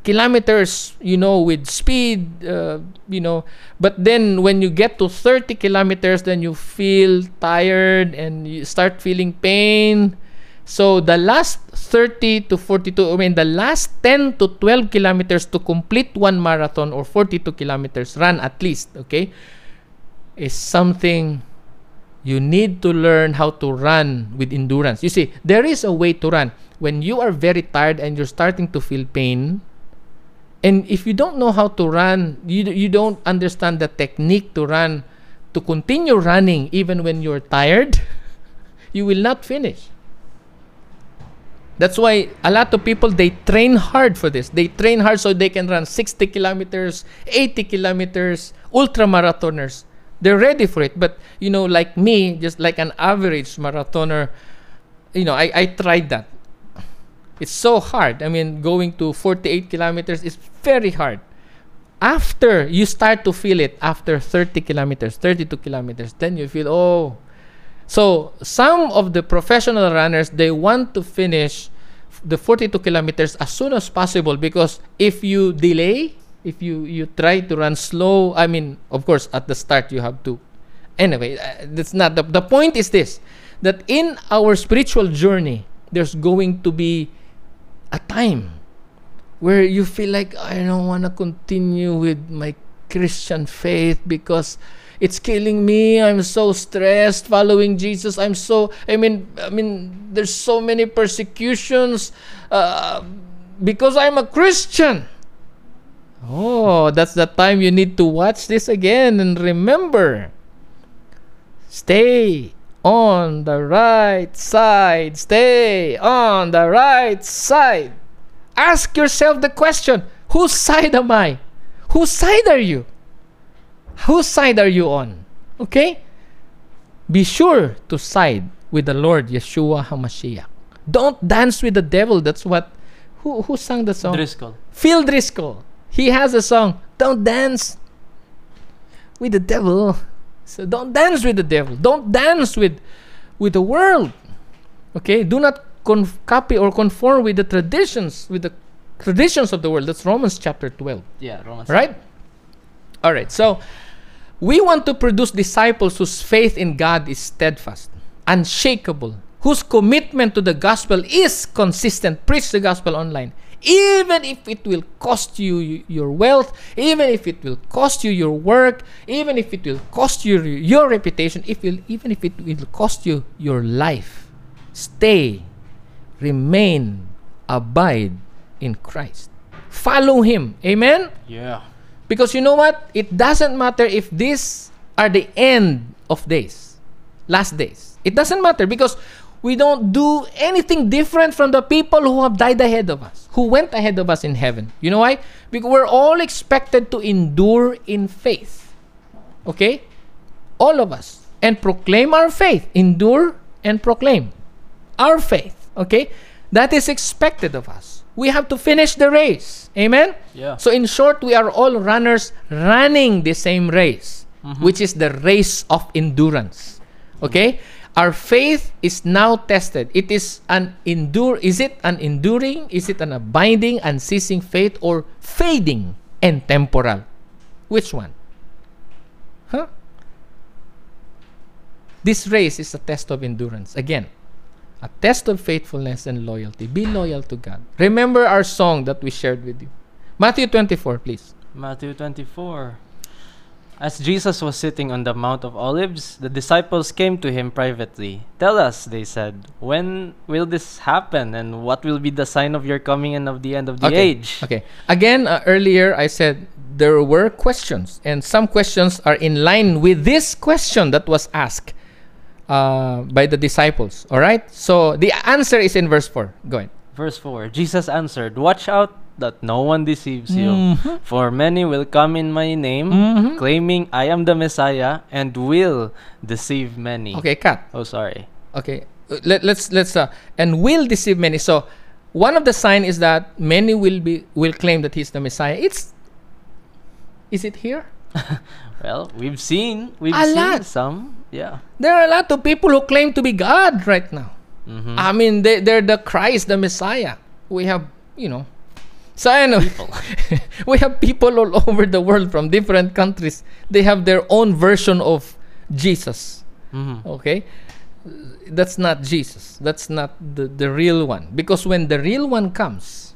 kilometers, you know, with speed, uh, you know, but then when you get to 30 kilometers, then you feel tired and you start feeling pain. So the last 30 to 42, I mean, the last 10 to 12 kilometers to complete one marathon or 42 kilometers run at least, okay, is something you need to learn how to run with endurance. You see, there is a way to run. When you are very tired and you're starting to feel pain, and if you don't know how to run, you, you don't understand the technique to run, to continue running even when you're tired, you will not finish. That's why a lot of people they train hard for this. They train hard so they can run 60 kilometers, 80 kilometers, ultra marathoners. They're ready for it. But you know, like me, just like an average marathoner, you know, I, I tried that. It's so hard. I mean, going to 48 kilometers is very hard. After you start to feel it, after 30 kilometers, 32 kilometers, then you feel, oh. So, some of the professional runners, they want to finish the 42 kilometers as soon as possible because if you delay, if you, you try to run slow, I mean, of course, at the start, you have to. Anyway, uh, that's not the, the point is this that in our spiritual journey, there's going to be a time where you feel like I don't want to continue with my Christian faith because it's killing me. I'm so stressed following Jesus. I'm so I mean I mean there's so many persecutions uh, because I'm a Christian. Oh, that's the time you need to watch this again and remember. Stay on the right side. Stay on the right side. Ask yourself the question whose side am I? Whose side are you? Whose side are you on? Okay? Be sure to side with the Lord Yeshua HaMashiach. Don't dance with the devil. That's what. Who, who sang the song?
Driscoll.
Phil Driscoll. He has a song. Don't dance with the devil. So don't dance with the devil. Don't dance with with the world. Okay? Do not copy or conform with the traditions with the traditions of the world. That's Romans chapter 12.
Yeah, Romans.
Right? All right. So we want to produce disciples whose faith in God is steadfast, unshakable, whose commitment to the gospel is consistent. Preach the gospel online. Even if it will cost you your wealth, even if it will cost you your work, even if it will cost you your- reputation, if will, even if it will cost you your life, stay, remain, abide in Christ. Follow Him. Amen?
Yeah.
Because you know what? It doesn't matter if these are the end of days, last days. It doesn't matter because we don't do anything different from the people who have died ahead of us, who went ahead of us in heaven. You know why? Because we're all expected to endure in faith. Okay? All of us. And proclaim our faith. Endure and proclaim our faith. Okay? That is expected of us. We have to finish the race. Amen?
Yeah.
So, in short, we are all runners running the same race, mm-hmm. which is the race of endurance. Okay? Our faith is now tested. It is an endure. Is it an enduring? Is it an abiding, unceasing faith, or fading and temporal? Which one? Huh? This race is a test of endurance. Again, a test of faithfulness and loyalty. Be loyal to God. Remember our song that we shared with you. Matthew 24, please.
Matthew 24. As Jesus was sitting on the Mount of Olives, the disciples came to him privately. Tell us, they said, when will this happen and what will be the sign of your coming and of the end of the
okay.
age?
Okay. Again, uh, earlier I said there were questions, and some questions are in line with this question that was asked uh, by the disciples. All right. So the answer is in verse 4. Go ahead.
Verse 4 Jesus answered, Watch out that no one deceives you.
Mhm.
For many will come in my name,
Mhm.
claiming I am the Messiah, and will deceive many.
Okay, cut.
Oh, sorry.
Okay. Uh, Let, let's let's uh, and will deceive many. So one of the sign is that many will be will claim that he's the Messiah. It's is it here?
Well, we've seen, we've
A
seen
lot.
some. Yeah.
There are a lot of people who claim to be God right now.
Mhm.
I mean, they, they're the Christ, the Messiah. We have, you know. So, anyway, we have people all over the world from different countries. They have their own version of Jesus.
Mhm.
Okay? That's not Jesus. That's not the, the real one. Because when the real one comes,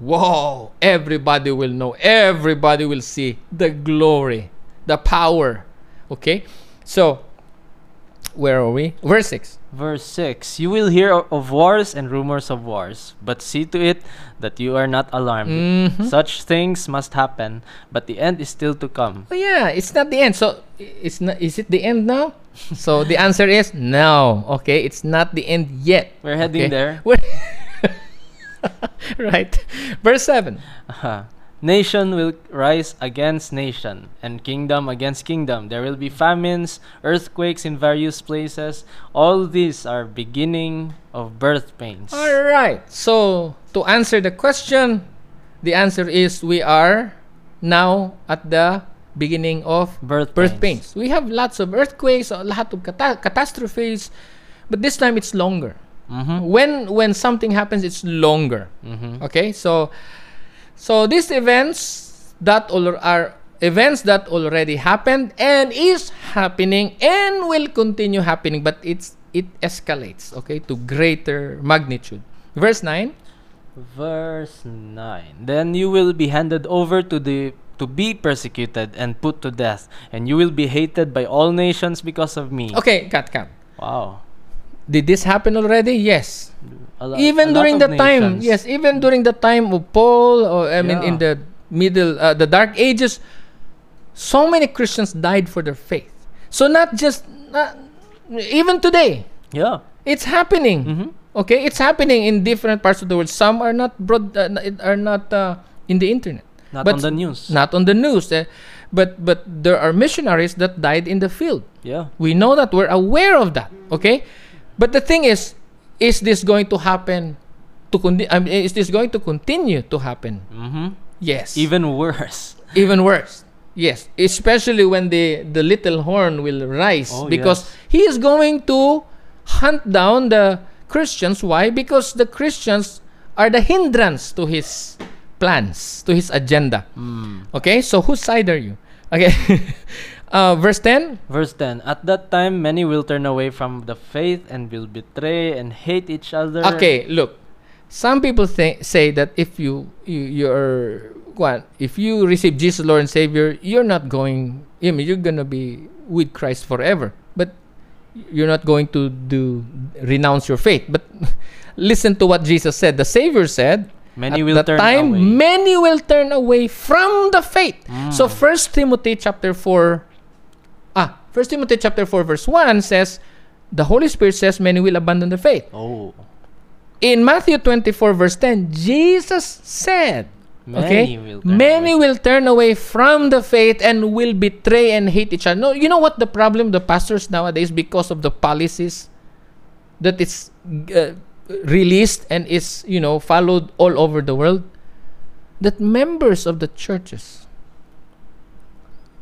whoa, everybody will know. Everybody will see the glory, the power. Okay? So, where are we? Verse 6.
Verse 6 You will hear of wars and rumors of wars, but see to it that you are not alarmed.
Mhm.
Such things must happen, but the end is still to come.
Oh yeah, it's not the end. So it's not. Is it the end now? so the answer is no. Okay, it's not the end yet.
We're heading
Okay?
there.
We're- right. Verse seven.
Uh-huh. Nation will rise against nation, and kingdom against kingdom. There will be famines, earthquakes in various places. All these are beginning of birth pains.
All right. So to answer the question, the answer is we are now at the beginning of
Birth,
birth pains. We have lots of earthquakes, a lot of cata- catastrophes, but this time it's longer.
Mm-hmm.
When when something happens, it's longer.
Mm-hmm.
Okay, so so these events that are events that already happened and is happening and will continue happening, but it's it escalates. Okay, to greater magnitude. Verse nine.
Verse 9 Then you will be handed over to the to be persecuted and put to death, and you will be hated by all nations because of me.
Okay, cut, cut.
Wow.
Did this happen already? Yes.
A lo- a
even during the time,
nations.
yes, even during the time of Paul, or I mean, in the middle, uh, the Dark Ages, so many Christians died for their faith. So not just, not, even today,
Yeah.
it's happening.
Mhm.
Okay, it's happening in different parts of the world. Some are not broad, uh, are not uh, in the internet,
Not
But
on the news.
not on the news. eh. but but there are missionaries that died in the field.
yeah.
We know that. We're aware of that. Okay? But the thing is, is this going to happen to con- I mean, is this going to continue to happen?
Mm-hmm.
Yes.
Even worse.
even worse. Yes, especially when the the little horn will rise
Oh,
because
yes.
he is going to hunt down the Christians. Why? Because the Christians are the hindrance to his plans, to his agenda.
Mm.
Okay? So whose side are you? Okay. uh, verse 10.
Verse 10 At that time, many will turn away from the faith and will betray and hate each other.
Okay, look. Some people think say that if you, you you're what if you receive Jesus Lord and Savior, you're not going. I mean, you're gonna be with Christ forever. But you're not going to do renounce your faith. But listen to what Jesus said. The Savior said,
Many
at
will
that
turn
time,
away.
many will turn away from the faith. So
Mm.
First Timothy chapter four, ah, First Timothy chapter four verse one says, the Holy Spirit says many will abandon the faith.
Oh.
In Matthew 24 verse 10, Jesus said,
Many
okay,
will turn
many
away.
will turn away from the faith and will betray and hate each other. No, you know what the problem the pastors nowadays because of the policies that is uh, released and is, you know, followed all over the world that members of the churches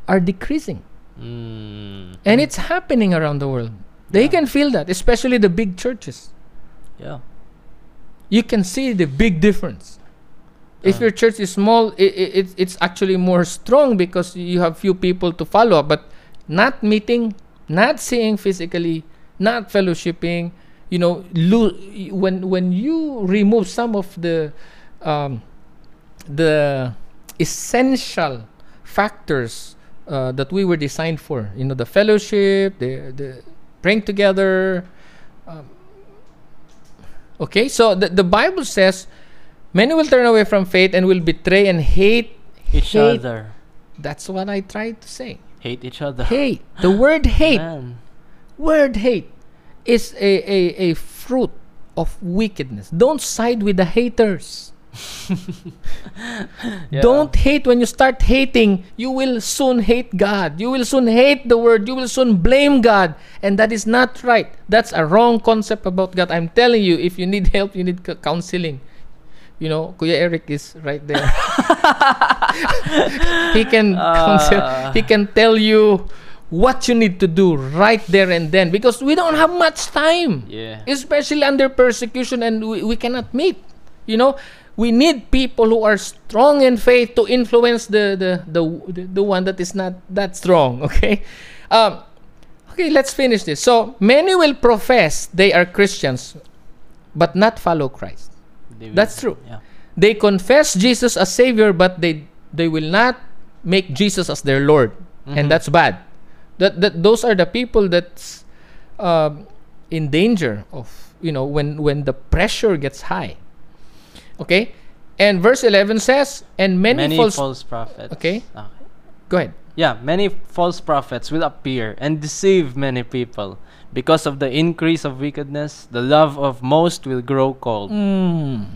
are decreasing.
Mm.
And it's happening around the world. They
Yeah.
can feel that, especially the big churches.
Yeah.
you can see the big difference. If
Uh.
your church is small, it, it, it's actually more strong because you have few people to follow. But not meeting, not seeing physically, not fellowshipping. You know, lo- when when you remove some of the um, the essential factors uh, that we were designed for, you know, the fellowship, the the praying together. Um, okay, so the the Bible says, many will turn away from faith and will betray and hate
Each
hate.
other.
That's what I tried to say.
Hate each other.
Hate. The word hate.
Man.
Word hate is a, a, a fruit of wickedness. Don't side with the haters.
Yeah.
Don't hate when you start hating, you will soon hate God. You will soon hate the word. You will soon blame God. And that is not right. That's a wrong concept about God. I'm telling you, if you need help, you need counseling. You know, Kuya Eric is right there. he can counsel,
Ah.
he can tell you what you need to do right there and then because we don't have much time
Yeah.
especially under persecution and we, we cannot meet you know we need people who are strong in faith to influence the the the, the, one that is not that strong okay um, okay let's finish this so many will profess they are christians but not follow christ
will-
That's true.
Yeah.
they confess jesus as savior but they they will not make jesus as their lord and
Mhm.
that's bad that, that those are the people that's um, in danger of you know when when the pressure gets high okay and verse 11 says and many,
Many
false,
false prophets.
Okay.
Okay.
go ahead
Yeah, many false prophets will appear and deceive many people. Because of the increase of wickedness, the love of most will grow cold.
Mm.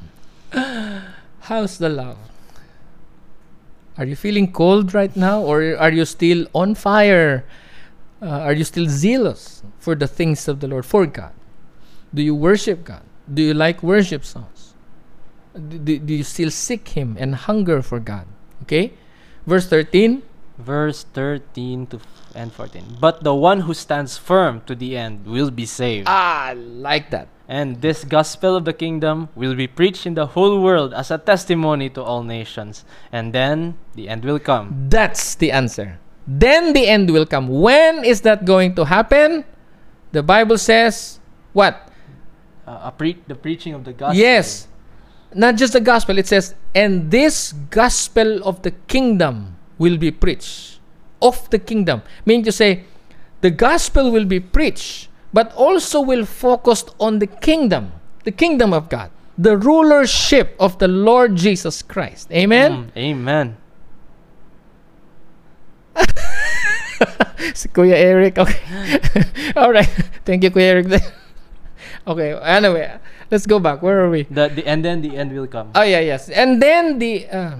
How's the love? Are you feeling cold right now, or are you still on fire? Uh, are you still zealous for the things of the Lord, for God? Do you worship God? Do you like worship songs? Do, do, you still seek Him and hunger for God? Okay? Verse 13
Verse 13 to f- and 14. But the one who stands firm to the end will be saved.
Ah, I like that.
And this gospel of the kingdom will be preached in the whole world as a testimony to all nations. And then the end will come.
That's the answer. Then the end will come. When is that going to happen? The Bible says, what?
Uh, a pre- the preaching of the gospel.
Yes. Not just the gospel. It says, and this gospel of the kingdom will be preached. Of the kingdom. Meaning to say, the gospel will be preached, but also will focus on the kingdom, the kingdom of God, the rulership of the Lord Jesus Christ. Amen?
Mm, amen.
si Kuya Eric. Okay. All right. Thank you, Kuya Eric. okay. Anyway, let's go back. Where are we?
The, the and then the end will come.
Oh yeah, yes. And then the uh,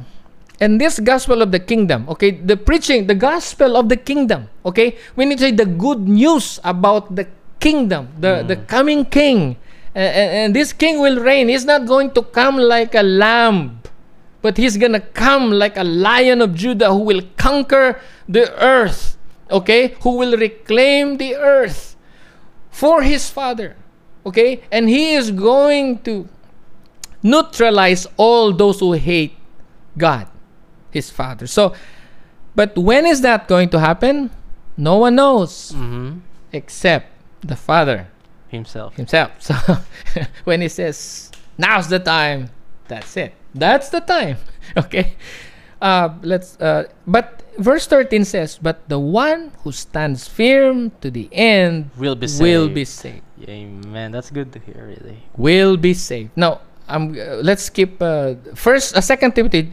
and this gospel of the kingdom. Okay, the preaching, the gospel of the kingdom. Okay, we need to say the good news about the kingdom, the the coming king. A- a- and this king will reign. He's not going to come like a lamb, but he's gonna come like a lion of Judah who will conquer the earth. Okay, who will reclaim the earth for his father. Okay, and he is going to neutralize all those who hate God, his father. So, but when is that going to happen? No one knows
hmm
except the father
Himself.
himself. So, when he says, now's the time, that's it. That's the time. Okay? Uh, let's, uh, but verse 13 says, but the one who stands firm to the end
Will be saved.
will be saved.
Amen. That's good to hear, really.
will be saved. Now, um, uh, let's skip uh, first, uh, Second Timothy.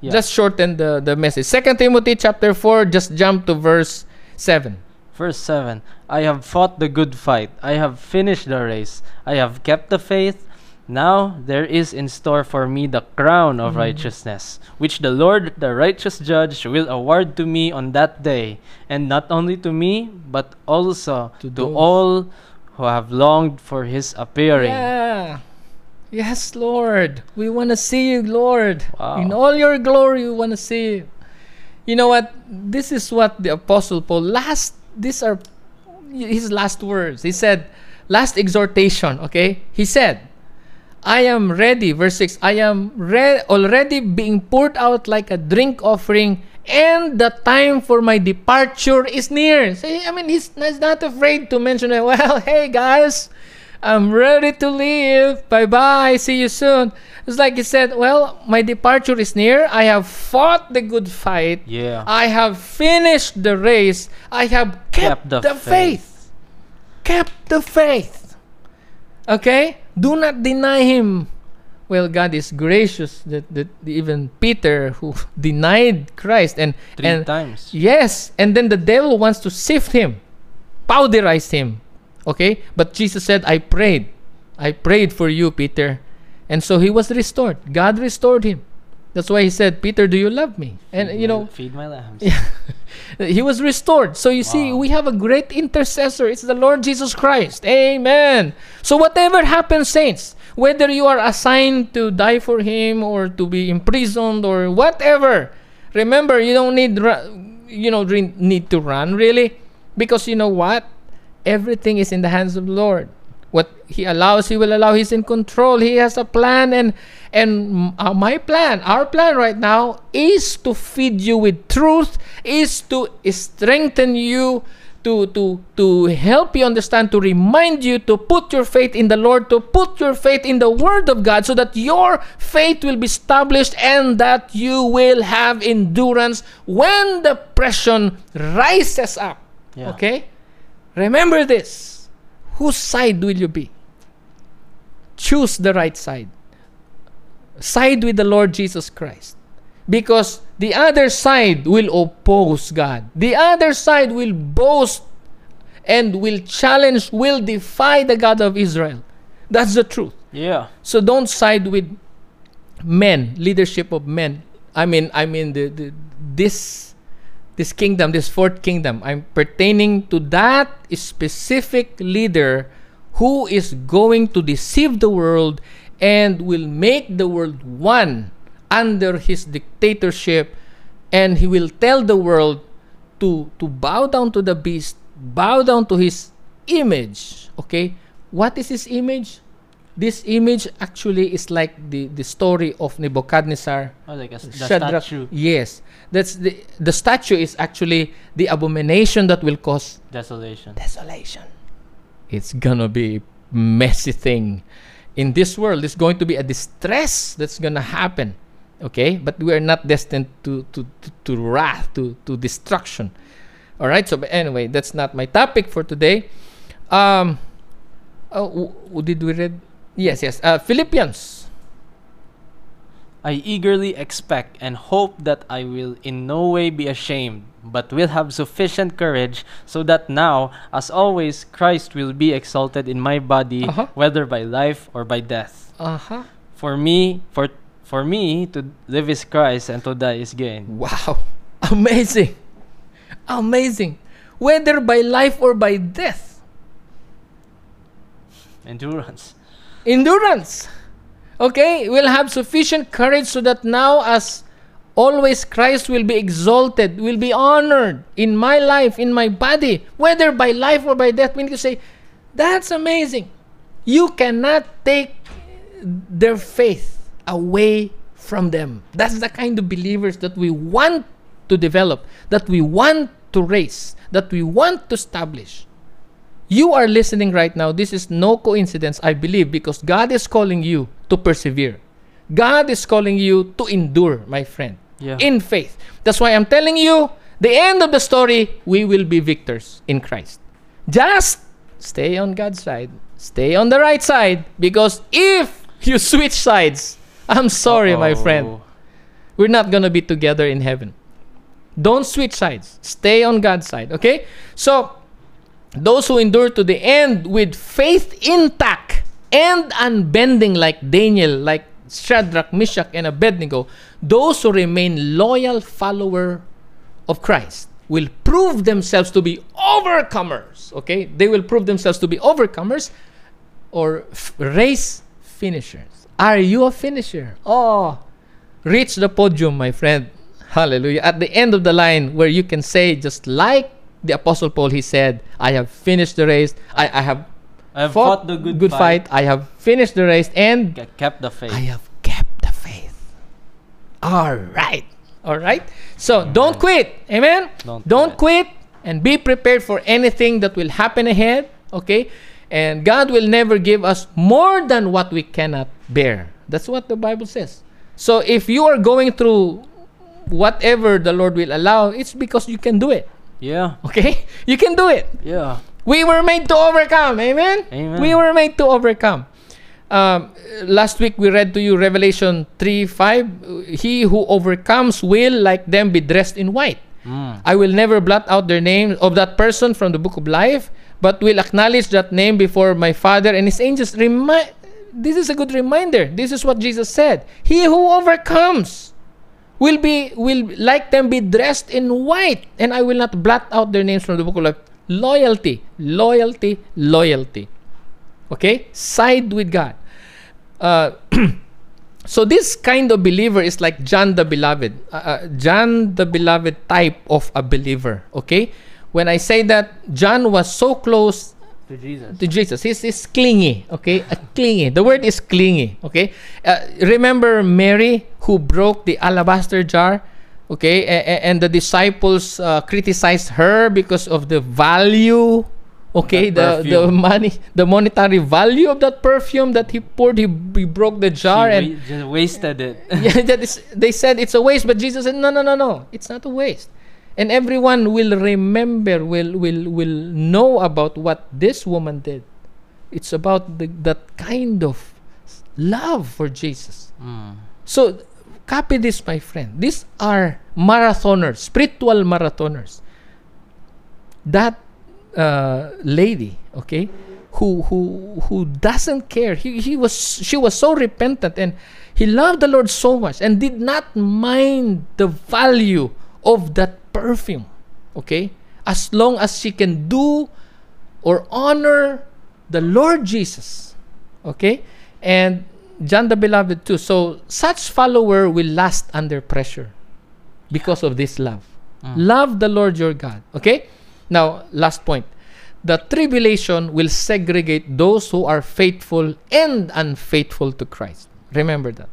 Yeah.
Just shorten the the message. Second Timothy chapter four. Just jump to verse seven.
Verse 7 I have fought the good fight. I have finished the race. I have kept the faith. Now there is in store for me the crown of mm. righteousness, which the Lord, the righteous judge, will award to me on that day. And not only to me, but also
To
to, all who have longed for his appearing.
Yeah. Yes, Lord. We want to see you, Lord.
Wow.
In all your glory, we want to see you. You know what? This is what the Apostle Paul last. These are his last words. He said, last exhortation. Okay, he said, "I am ready." Verse six. I am re- already being poured out like a drink offering, and the time for my departure is near. See, I mean, he's, he's not afraid to mention it. Well, hey guys, I'm ready to leave. Bye bye. See you soon. It's like he said, Well, my departure is near. I have fought the good fight.
Yeah.
I have finished the race. I have kept,
Kept the
the, faith. Kept the faith. Okay? Do not deny him. Well, God is gracious that, that even Peter, who denied Christ, and
Three
and
times.
Yes, and then the devil wants to sift him, powderize him. Okay? But Jesus said, I prayed. I prayed for you, Peter. And so he was restored. God restored him. That's why he said, Peter, do you love me? And,
Feed
you
my-
know,
feed my lambs. Yeah.
he was restored. So you see, we have a great intercessor. It's the Lord Jesus Christ. Amen. So whatever happens, saints, whether you are assigned to die for Him or to be imprisoned or whatever, remember you don't need you know re- need to run really, because you know what, everything is in the hands of the Lord. What He allows, He will allow. He's in control. He has a plan, and and uh, my plan, our plan right now, is to feed you with truth, is to strengthen you, to to to help you understand, to remind you to put your faith in the Lord, to put your faith in the Word of God, so that your faith will be established and that you will have endurance when the pressure rises up.
Yeah.
Okay? Remember this. Whose side will you be? Choose the right side. Side with the Lord Jesus Christ. Because the other side will oppose God. The other side will boast and will challenge, will defy the God of Israel. That's the truth.
Yeah.
So don't side with men, leadership of men. I mean, I mean the, the this this kingdom, this fourth kingdom. I'm pertaining to that specific leader who is going to deceive the world and will make the world one under his dictatorship. And he will tell the world to to bow down to the beast bow down to his image. Okay? What is his image this image actually is like the the story of Nebuchadnezzar
Oh, like a, the
Shadrach-
statue.
yes that's the the statue is actually the abomination that will cause
Desolation.
desolation. It's gonna be messy thing. In this world, it's going to be a distress that's gonna happen. Okay, but we are not destined to to to, to wrath, to to destruction. All right. So, but anyway, that's not my topic for today. Um, oh, did we read? Yes, yes. Uh, Philippians.
I eagerly expect and hope that I will in no way be ashamed, but will have sufficient courage, so that now, as always, Christ will be exalted in my body,
Uh-huh.
whether by life or by death.
Uh huh.
For me, for for me to live is Christ and to die is gain.
Wow. Amazing. Amazing. Whether by life or by death.
Endurance.
Endurance. Okay, we'll have sufficient courage so that now, as always, Christ will be exalted, will be honored in my life, in my body, whether by life or by death. We need to say, that's amazing. You cannot take their faith away from them. That's the kind of believers that we want to develop, that we want to raise, that we want to establish. You are listening right now. This is no coincidence, I believe, because God is calling you to persevere. God is calling you to endure, my friend,
Yeah.
in faith. That's why I'm telling you, the end of the story, we will be victors in Christ. Just stay on God's side, stay on the right side, because if you switch sides, I'm sorry, my friend, we're not going to be together in heaven. Don't switch sides. Stay on God's side, okay? So, those who endure to the end with faith intact and unbending like Daniel, like Shadrach, Meshach, and Abednego, those who remain loyal follower of Christ will prove themselves to be overcomers, okay? They will prove themselves to be overcomers or f- race finishers. Are you a finisher? Oh, reach the podium, my friend. Hallelujah. At the end of the line, where you can say, just like the Apostle Paul, he said, I have finished the race. I, I have
I have
fought,
fought, the good,
fight. I have finished the race and
Kept the faith.
I have kept the faith. All right. All right? So, don't quit. Amen?
Don't
don't quit and be prepared for anything that will happen ahead, okay? And God will never give us more than what we cannot bear. That's what the Bible says. So, if you are going through whatever the Lord will allow, it's because you can do it.
Yeah.
Okay? You can do it.
Yeah.
We were made to overcome. Amen?
Amen.
We were made to overcome. Um, last week we read to you Revelation 3 5. He who overcomes will, like them, be dressed in white.
Mm.
I will never blot out their name of that person from the book of life, but will acknowledge that name before my Father and his angels. Remi- this is a good reminder. This is what Jesus said. He who overcomes will be will like them be dressed in white, and I will not blot out their names from the book of life. Loyalty, loyalty, loyalty. Okay? Side with God. Uh, so this kind of believer is like John the Beloved. Uh, uh, John the Beloved type of a believer. Okay? When I say that John was so close
To Jesus.
to Jesus. He's, he's clingy, okay? Uh, clingy. The word is clingy, okay? Uh, remember Mary who broke the alabaster jar, okay? A- a- and the disciples uh, criticized her because of the value, okay? The the money, the monetary value of that perfume that he poured. He, he broke the jar
She
and
wa- just wasted it.
yeah, that is, they said it's a waste, but Jesus said, no, no, no, no, it's not a waste. And everyone will remember, will will will know about what this woman did. It's about the, that kind of love for Jesus.
Mm.
So, copy this, my friend. These are marathoners, spiritual marathoners. That uh, lady, okay, who who who doesn't care. He, he was she was so repentant and he loved the Lord so much and did not mind the value of that perfume. Okay, as long as she can do or honor the Lord Jesus. Okay? And John the Beloved too. So such follower will last under pressure because of this love. Love the Lord your God. Okay? Now, last point. The tribulation will segregate those who are faithful and unfaithful to Christ. Remember that.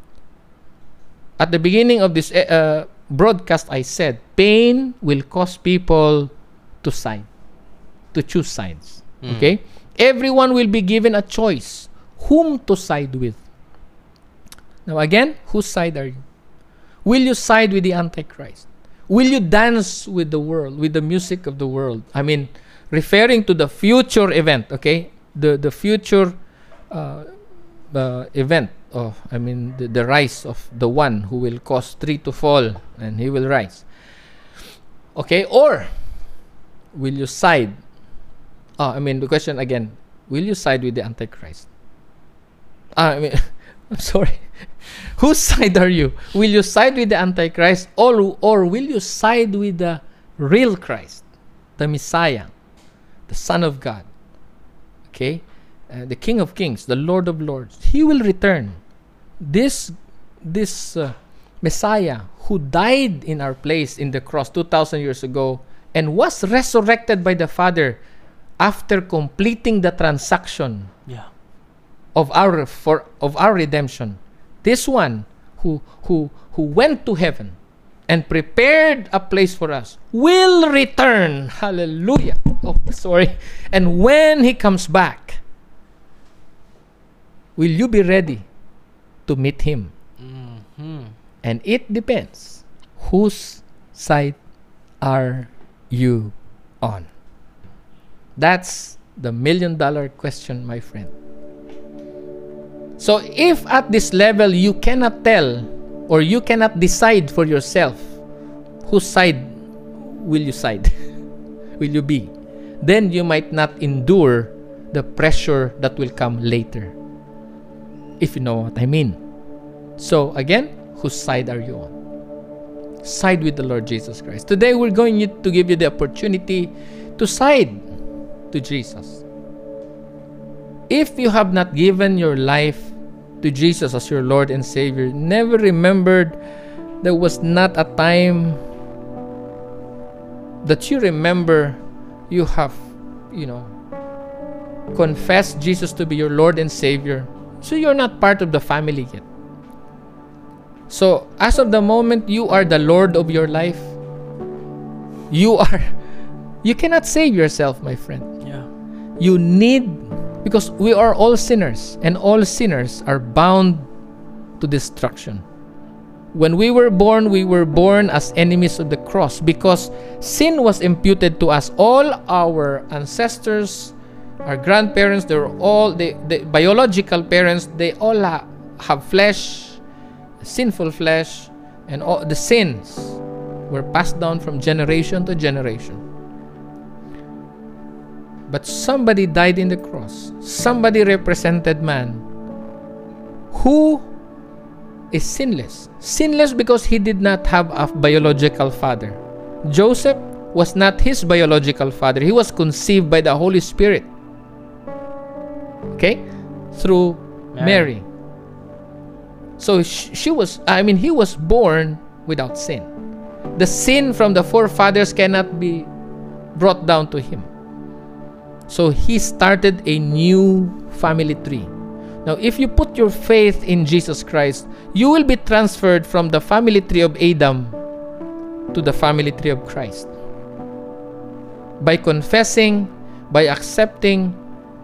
At the beginning of this uh, uh, broadcast, I said pain will cause people to side, to choose sides. Okay? Everyone will be given a choice whom to side with. Now, again, whose side are you? Will you side with the Antichrist? Will you dance with the world, with the music of the world? I mean, referring to the future event, okay? The, the future uh, uh, event of, I mean, the, the rise of the one who will cause three to fall and he will rise. Okay? Or will you side? Oh, I mean, the question again will you side with the Antichrist? Ah, I mean, I'm sorry. Whose side are you? Will you side with the Antichrist or, or will you side with the real Christ, the Messiah, the Son of God? Okay? Uh, the King of Kings, the Lord of Lords. He will return. This, this uh, Messiah who died in our place in the cross 2,000 years ago and was resurrected by the Father after completing the transaction
Yeah.
of our for of our redemption this one who who who went to heaven and prepared a place for us will return hallelujah oh sorry and when he comes back will you be ready to meet him?
Mm-hmm.
and it depends whose side are you on. That's the million dollar question my friend. So if at this level you cannot tell or you cannot decide for yourself whose side will you side? Will you be? Then you might not endure the pressure that will come later if you know what i mean. So again whose side are you on? Side with the lord jesus christ. Today we're going to give you the opportunity to side to jesus. If you have not given your life to Jesus as your Lord and Savior, never remembered there was not a time that you remember you have, you know, confessed Jesus to be your Lord and Savior, so you're not part of the family yet. So, as of the moment you are the Lord of your life, you are you cannot save yourself, my friend.
Yeah.
You need because we are all sinners and all sinners are bound to destruction. When we were born, we were born as enemies of the cross because sin was imputed to us. All our ancestors, our grandparents, they're all the, biological parents, they all ha- have flesh, sinful flesh, and all the sins were passed down from generation to generation. But somebody died in the cross. Somebody represented man who is sinless. Sinless because he did not have a biological father. Joseph was not his biological father. He was conceived by the Holy Spirit. Okay? Through Mary.
Mary.
So sh- she was, I mean, he was born without sin. The sin from the forefathers cannot be brought down to him. So he started a new family tree. Now, if you put your faith in Jesus Christ, you will be transferred from the family tree of Adam to the family tree of Christ. By confessing, by accepting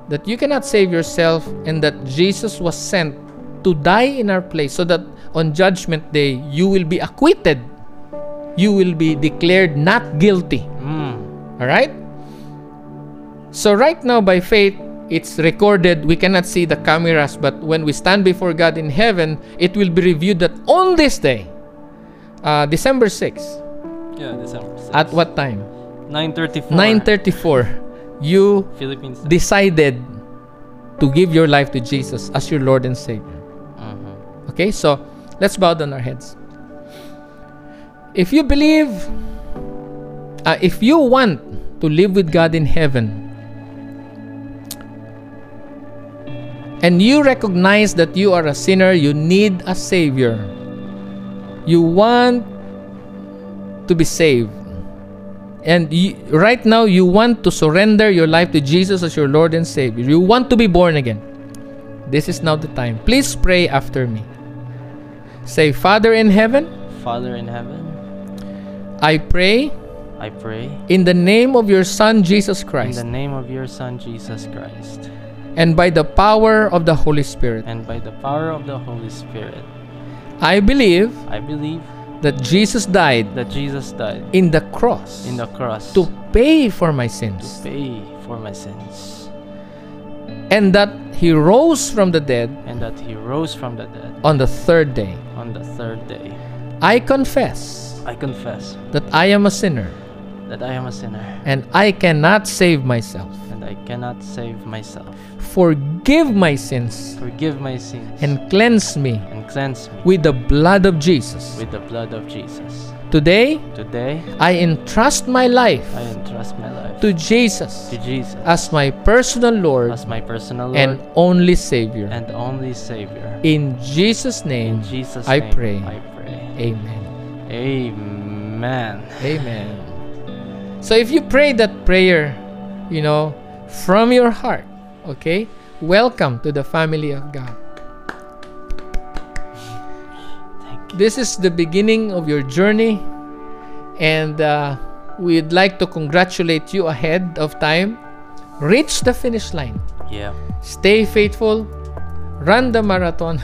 that you cannot save yourself and that Jesus was sent to die in our place so that on judgment day you will be acquitted. You will be declared not guilty.
Mm.
All right? So right now by faith it's recorded we cannot see the cameras but when we stand before God in heaven it will be reviewed that on this day uh, December 6
Yeah, December 6.
at what time
9:34.
9:34 you
Philippines.
decided to give your life to Jesus as your Lord and Savior
Mhm.
okay so let's bow down our heads if you believe uh, if you want to live with God in heaven and you recognize that you are a sinner, you need a Savior, you want to be saved, and you, right now you want to surrender your life to Jesus as your Lord and Savior, you want to be born again, this is now the time. Please pray after me. Say, Father in heaven,
Father in heaven,
I pray
I pray
in the name of your Son Jesus Christ.
in the name of your Son Jesus Christ
and by the power of the Holy Spirit.
and by the power of the Holy Spirit.
I believe
I believe
that Jesus died
that Jesus died
in the cross
in the cross
to pay for my sins to
pay for my sins
and that he rose from the dead
and that he rose from the dead
on the third day.
on the third day.
I confess
I confess
that I am a sinner
that I am a sinner
and I cannot save myself.
I cannot save myself.
Forgive my sins
Forgive my sins
and cleanse me
and cleanse me
with the blood of Jesus.
with the blood of Jesus.
Today,
Today,
I entrust my life
I entrust my life
to Jesus
to Jesus
as my personal Lord
as my personal Lord
and only Savior.
and only Savior.
In Jesus' name,
In Jesus'
I
name,
pray.
I pray.
amen.
Amen.
Amen. So if you pray that prayer, you know, from your heart, okay, welcome to the family of God. This is the beginning of your journey, and uh, we'd like to congratulate you ahead of time. Reach the finish line.
Yeah.
Stay faithful. Run the marathon,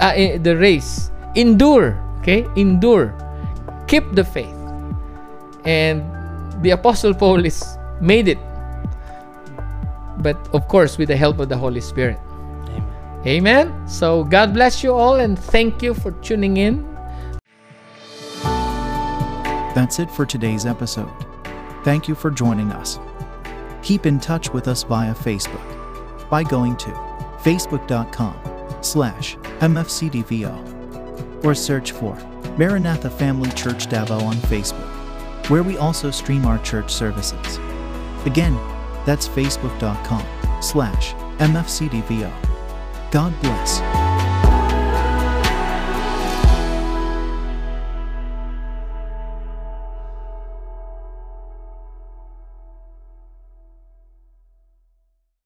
uh, the race. Endure. Okay? Endure. Keep the faith. And the Apostle Paul is made it. But of course, with the help of the Holy Spirit.
Amen.
Amen. So God bless you all and thank you for tuning in.
That's it for today's episode. Thank you for joining us. Keep in touch with us via Facebook by going to facebook.com slash mfcdvo or search for Maranatha Family Church Davao on Facebook, where we also stream our church services. Again, that's facebook.com slash mfcdvo. God bless.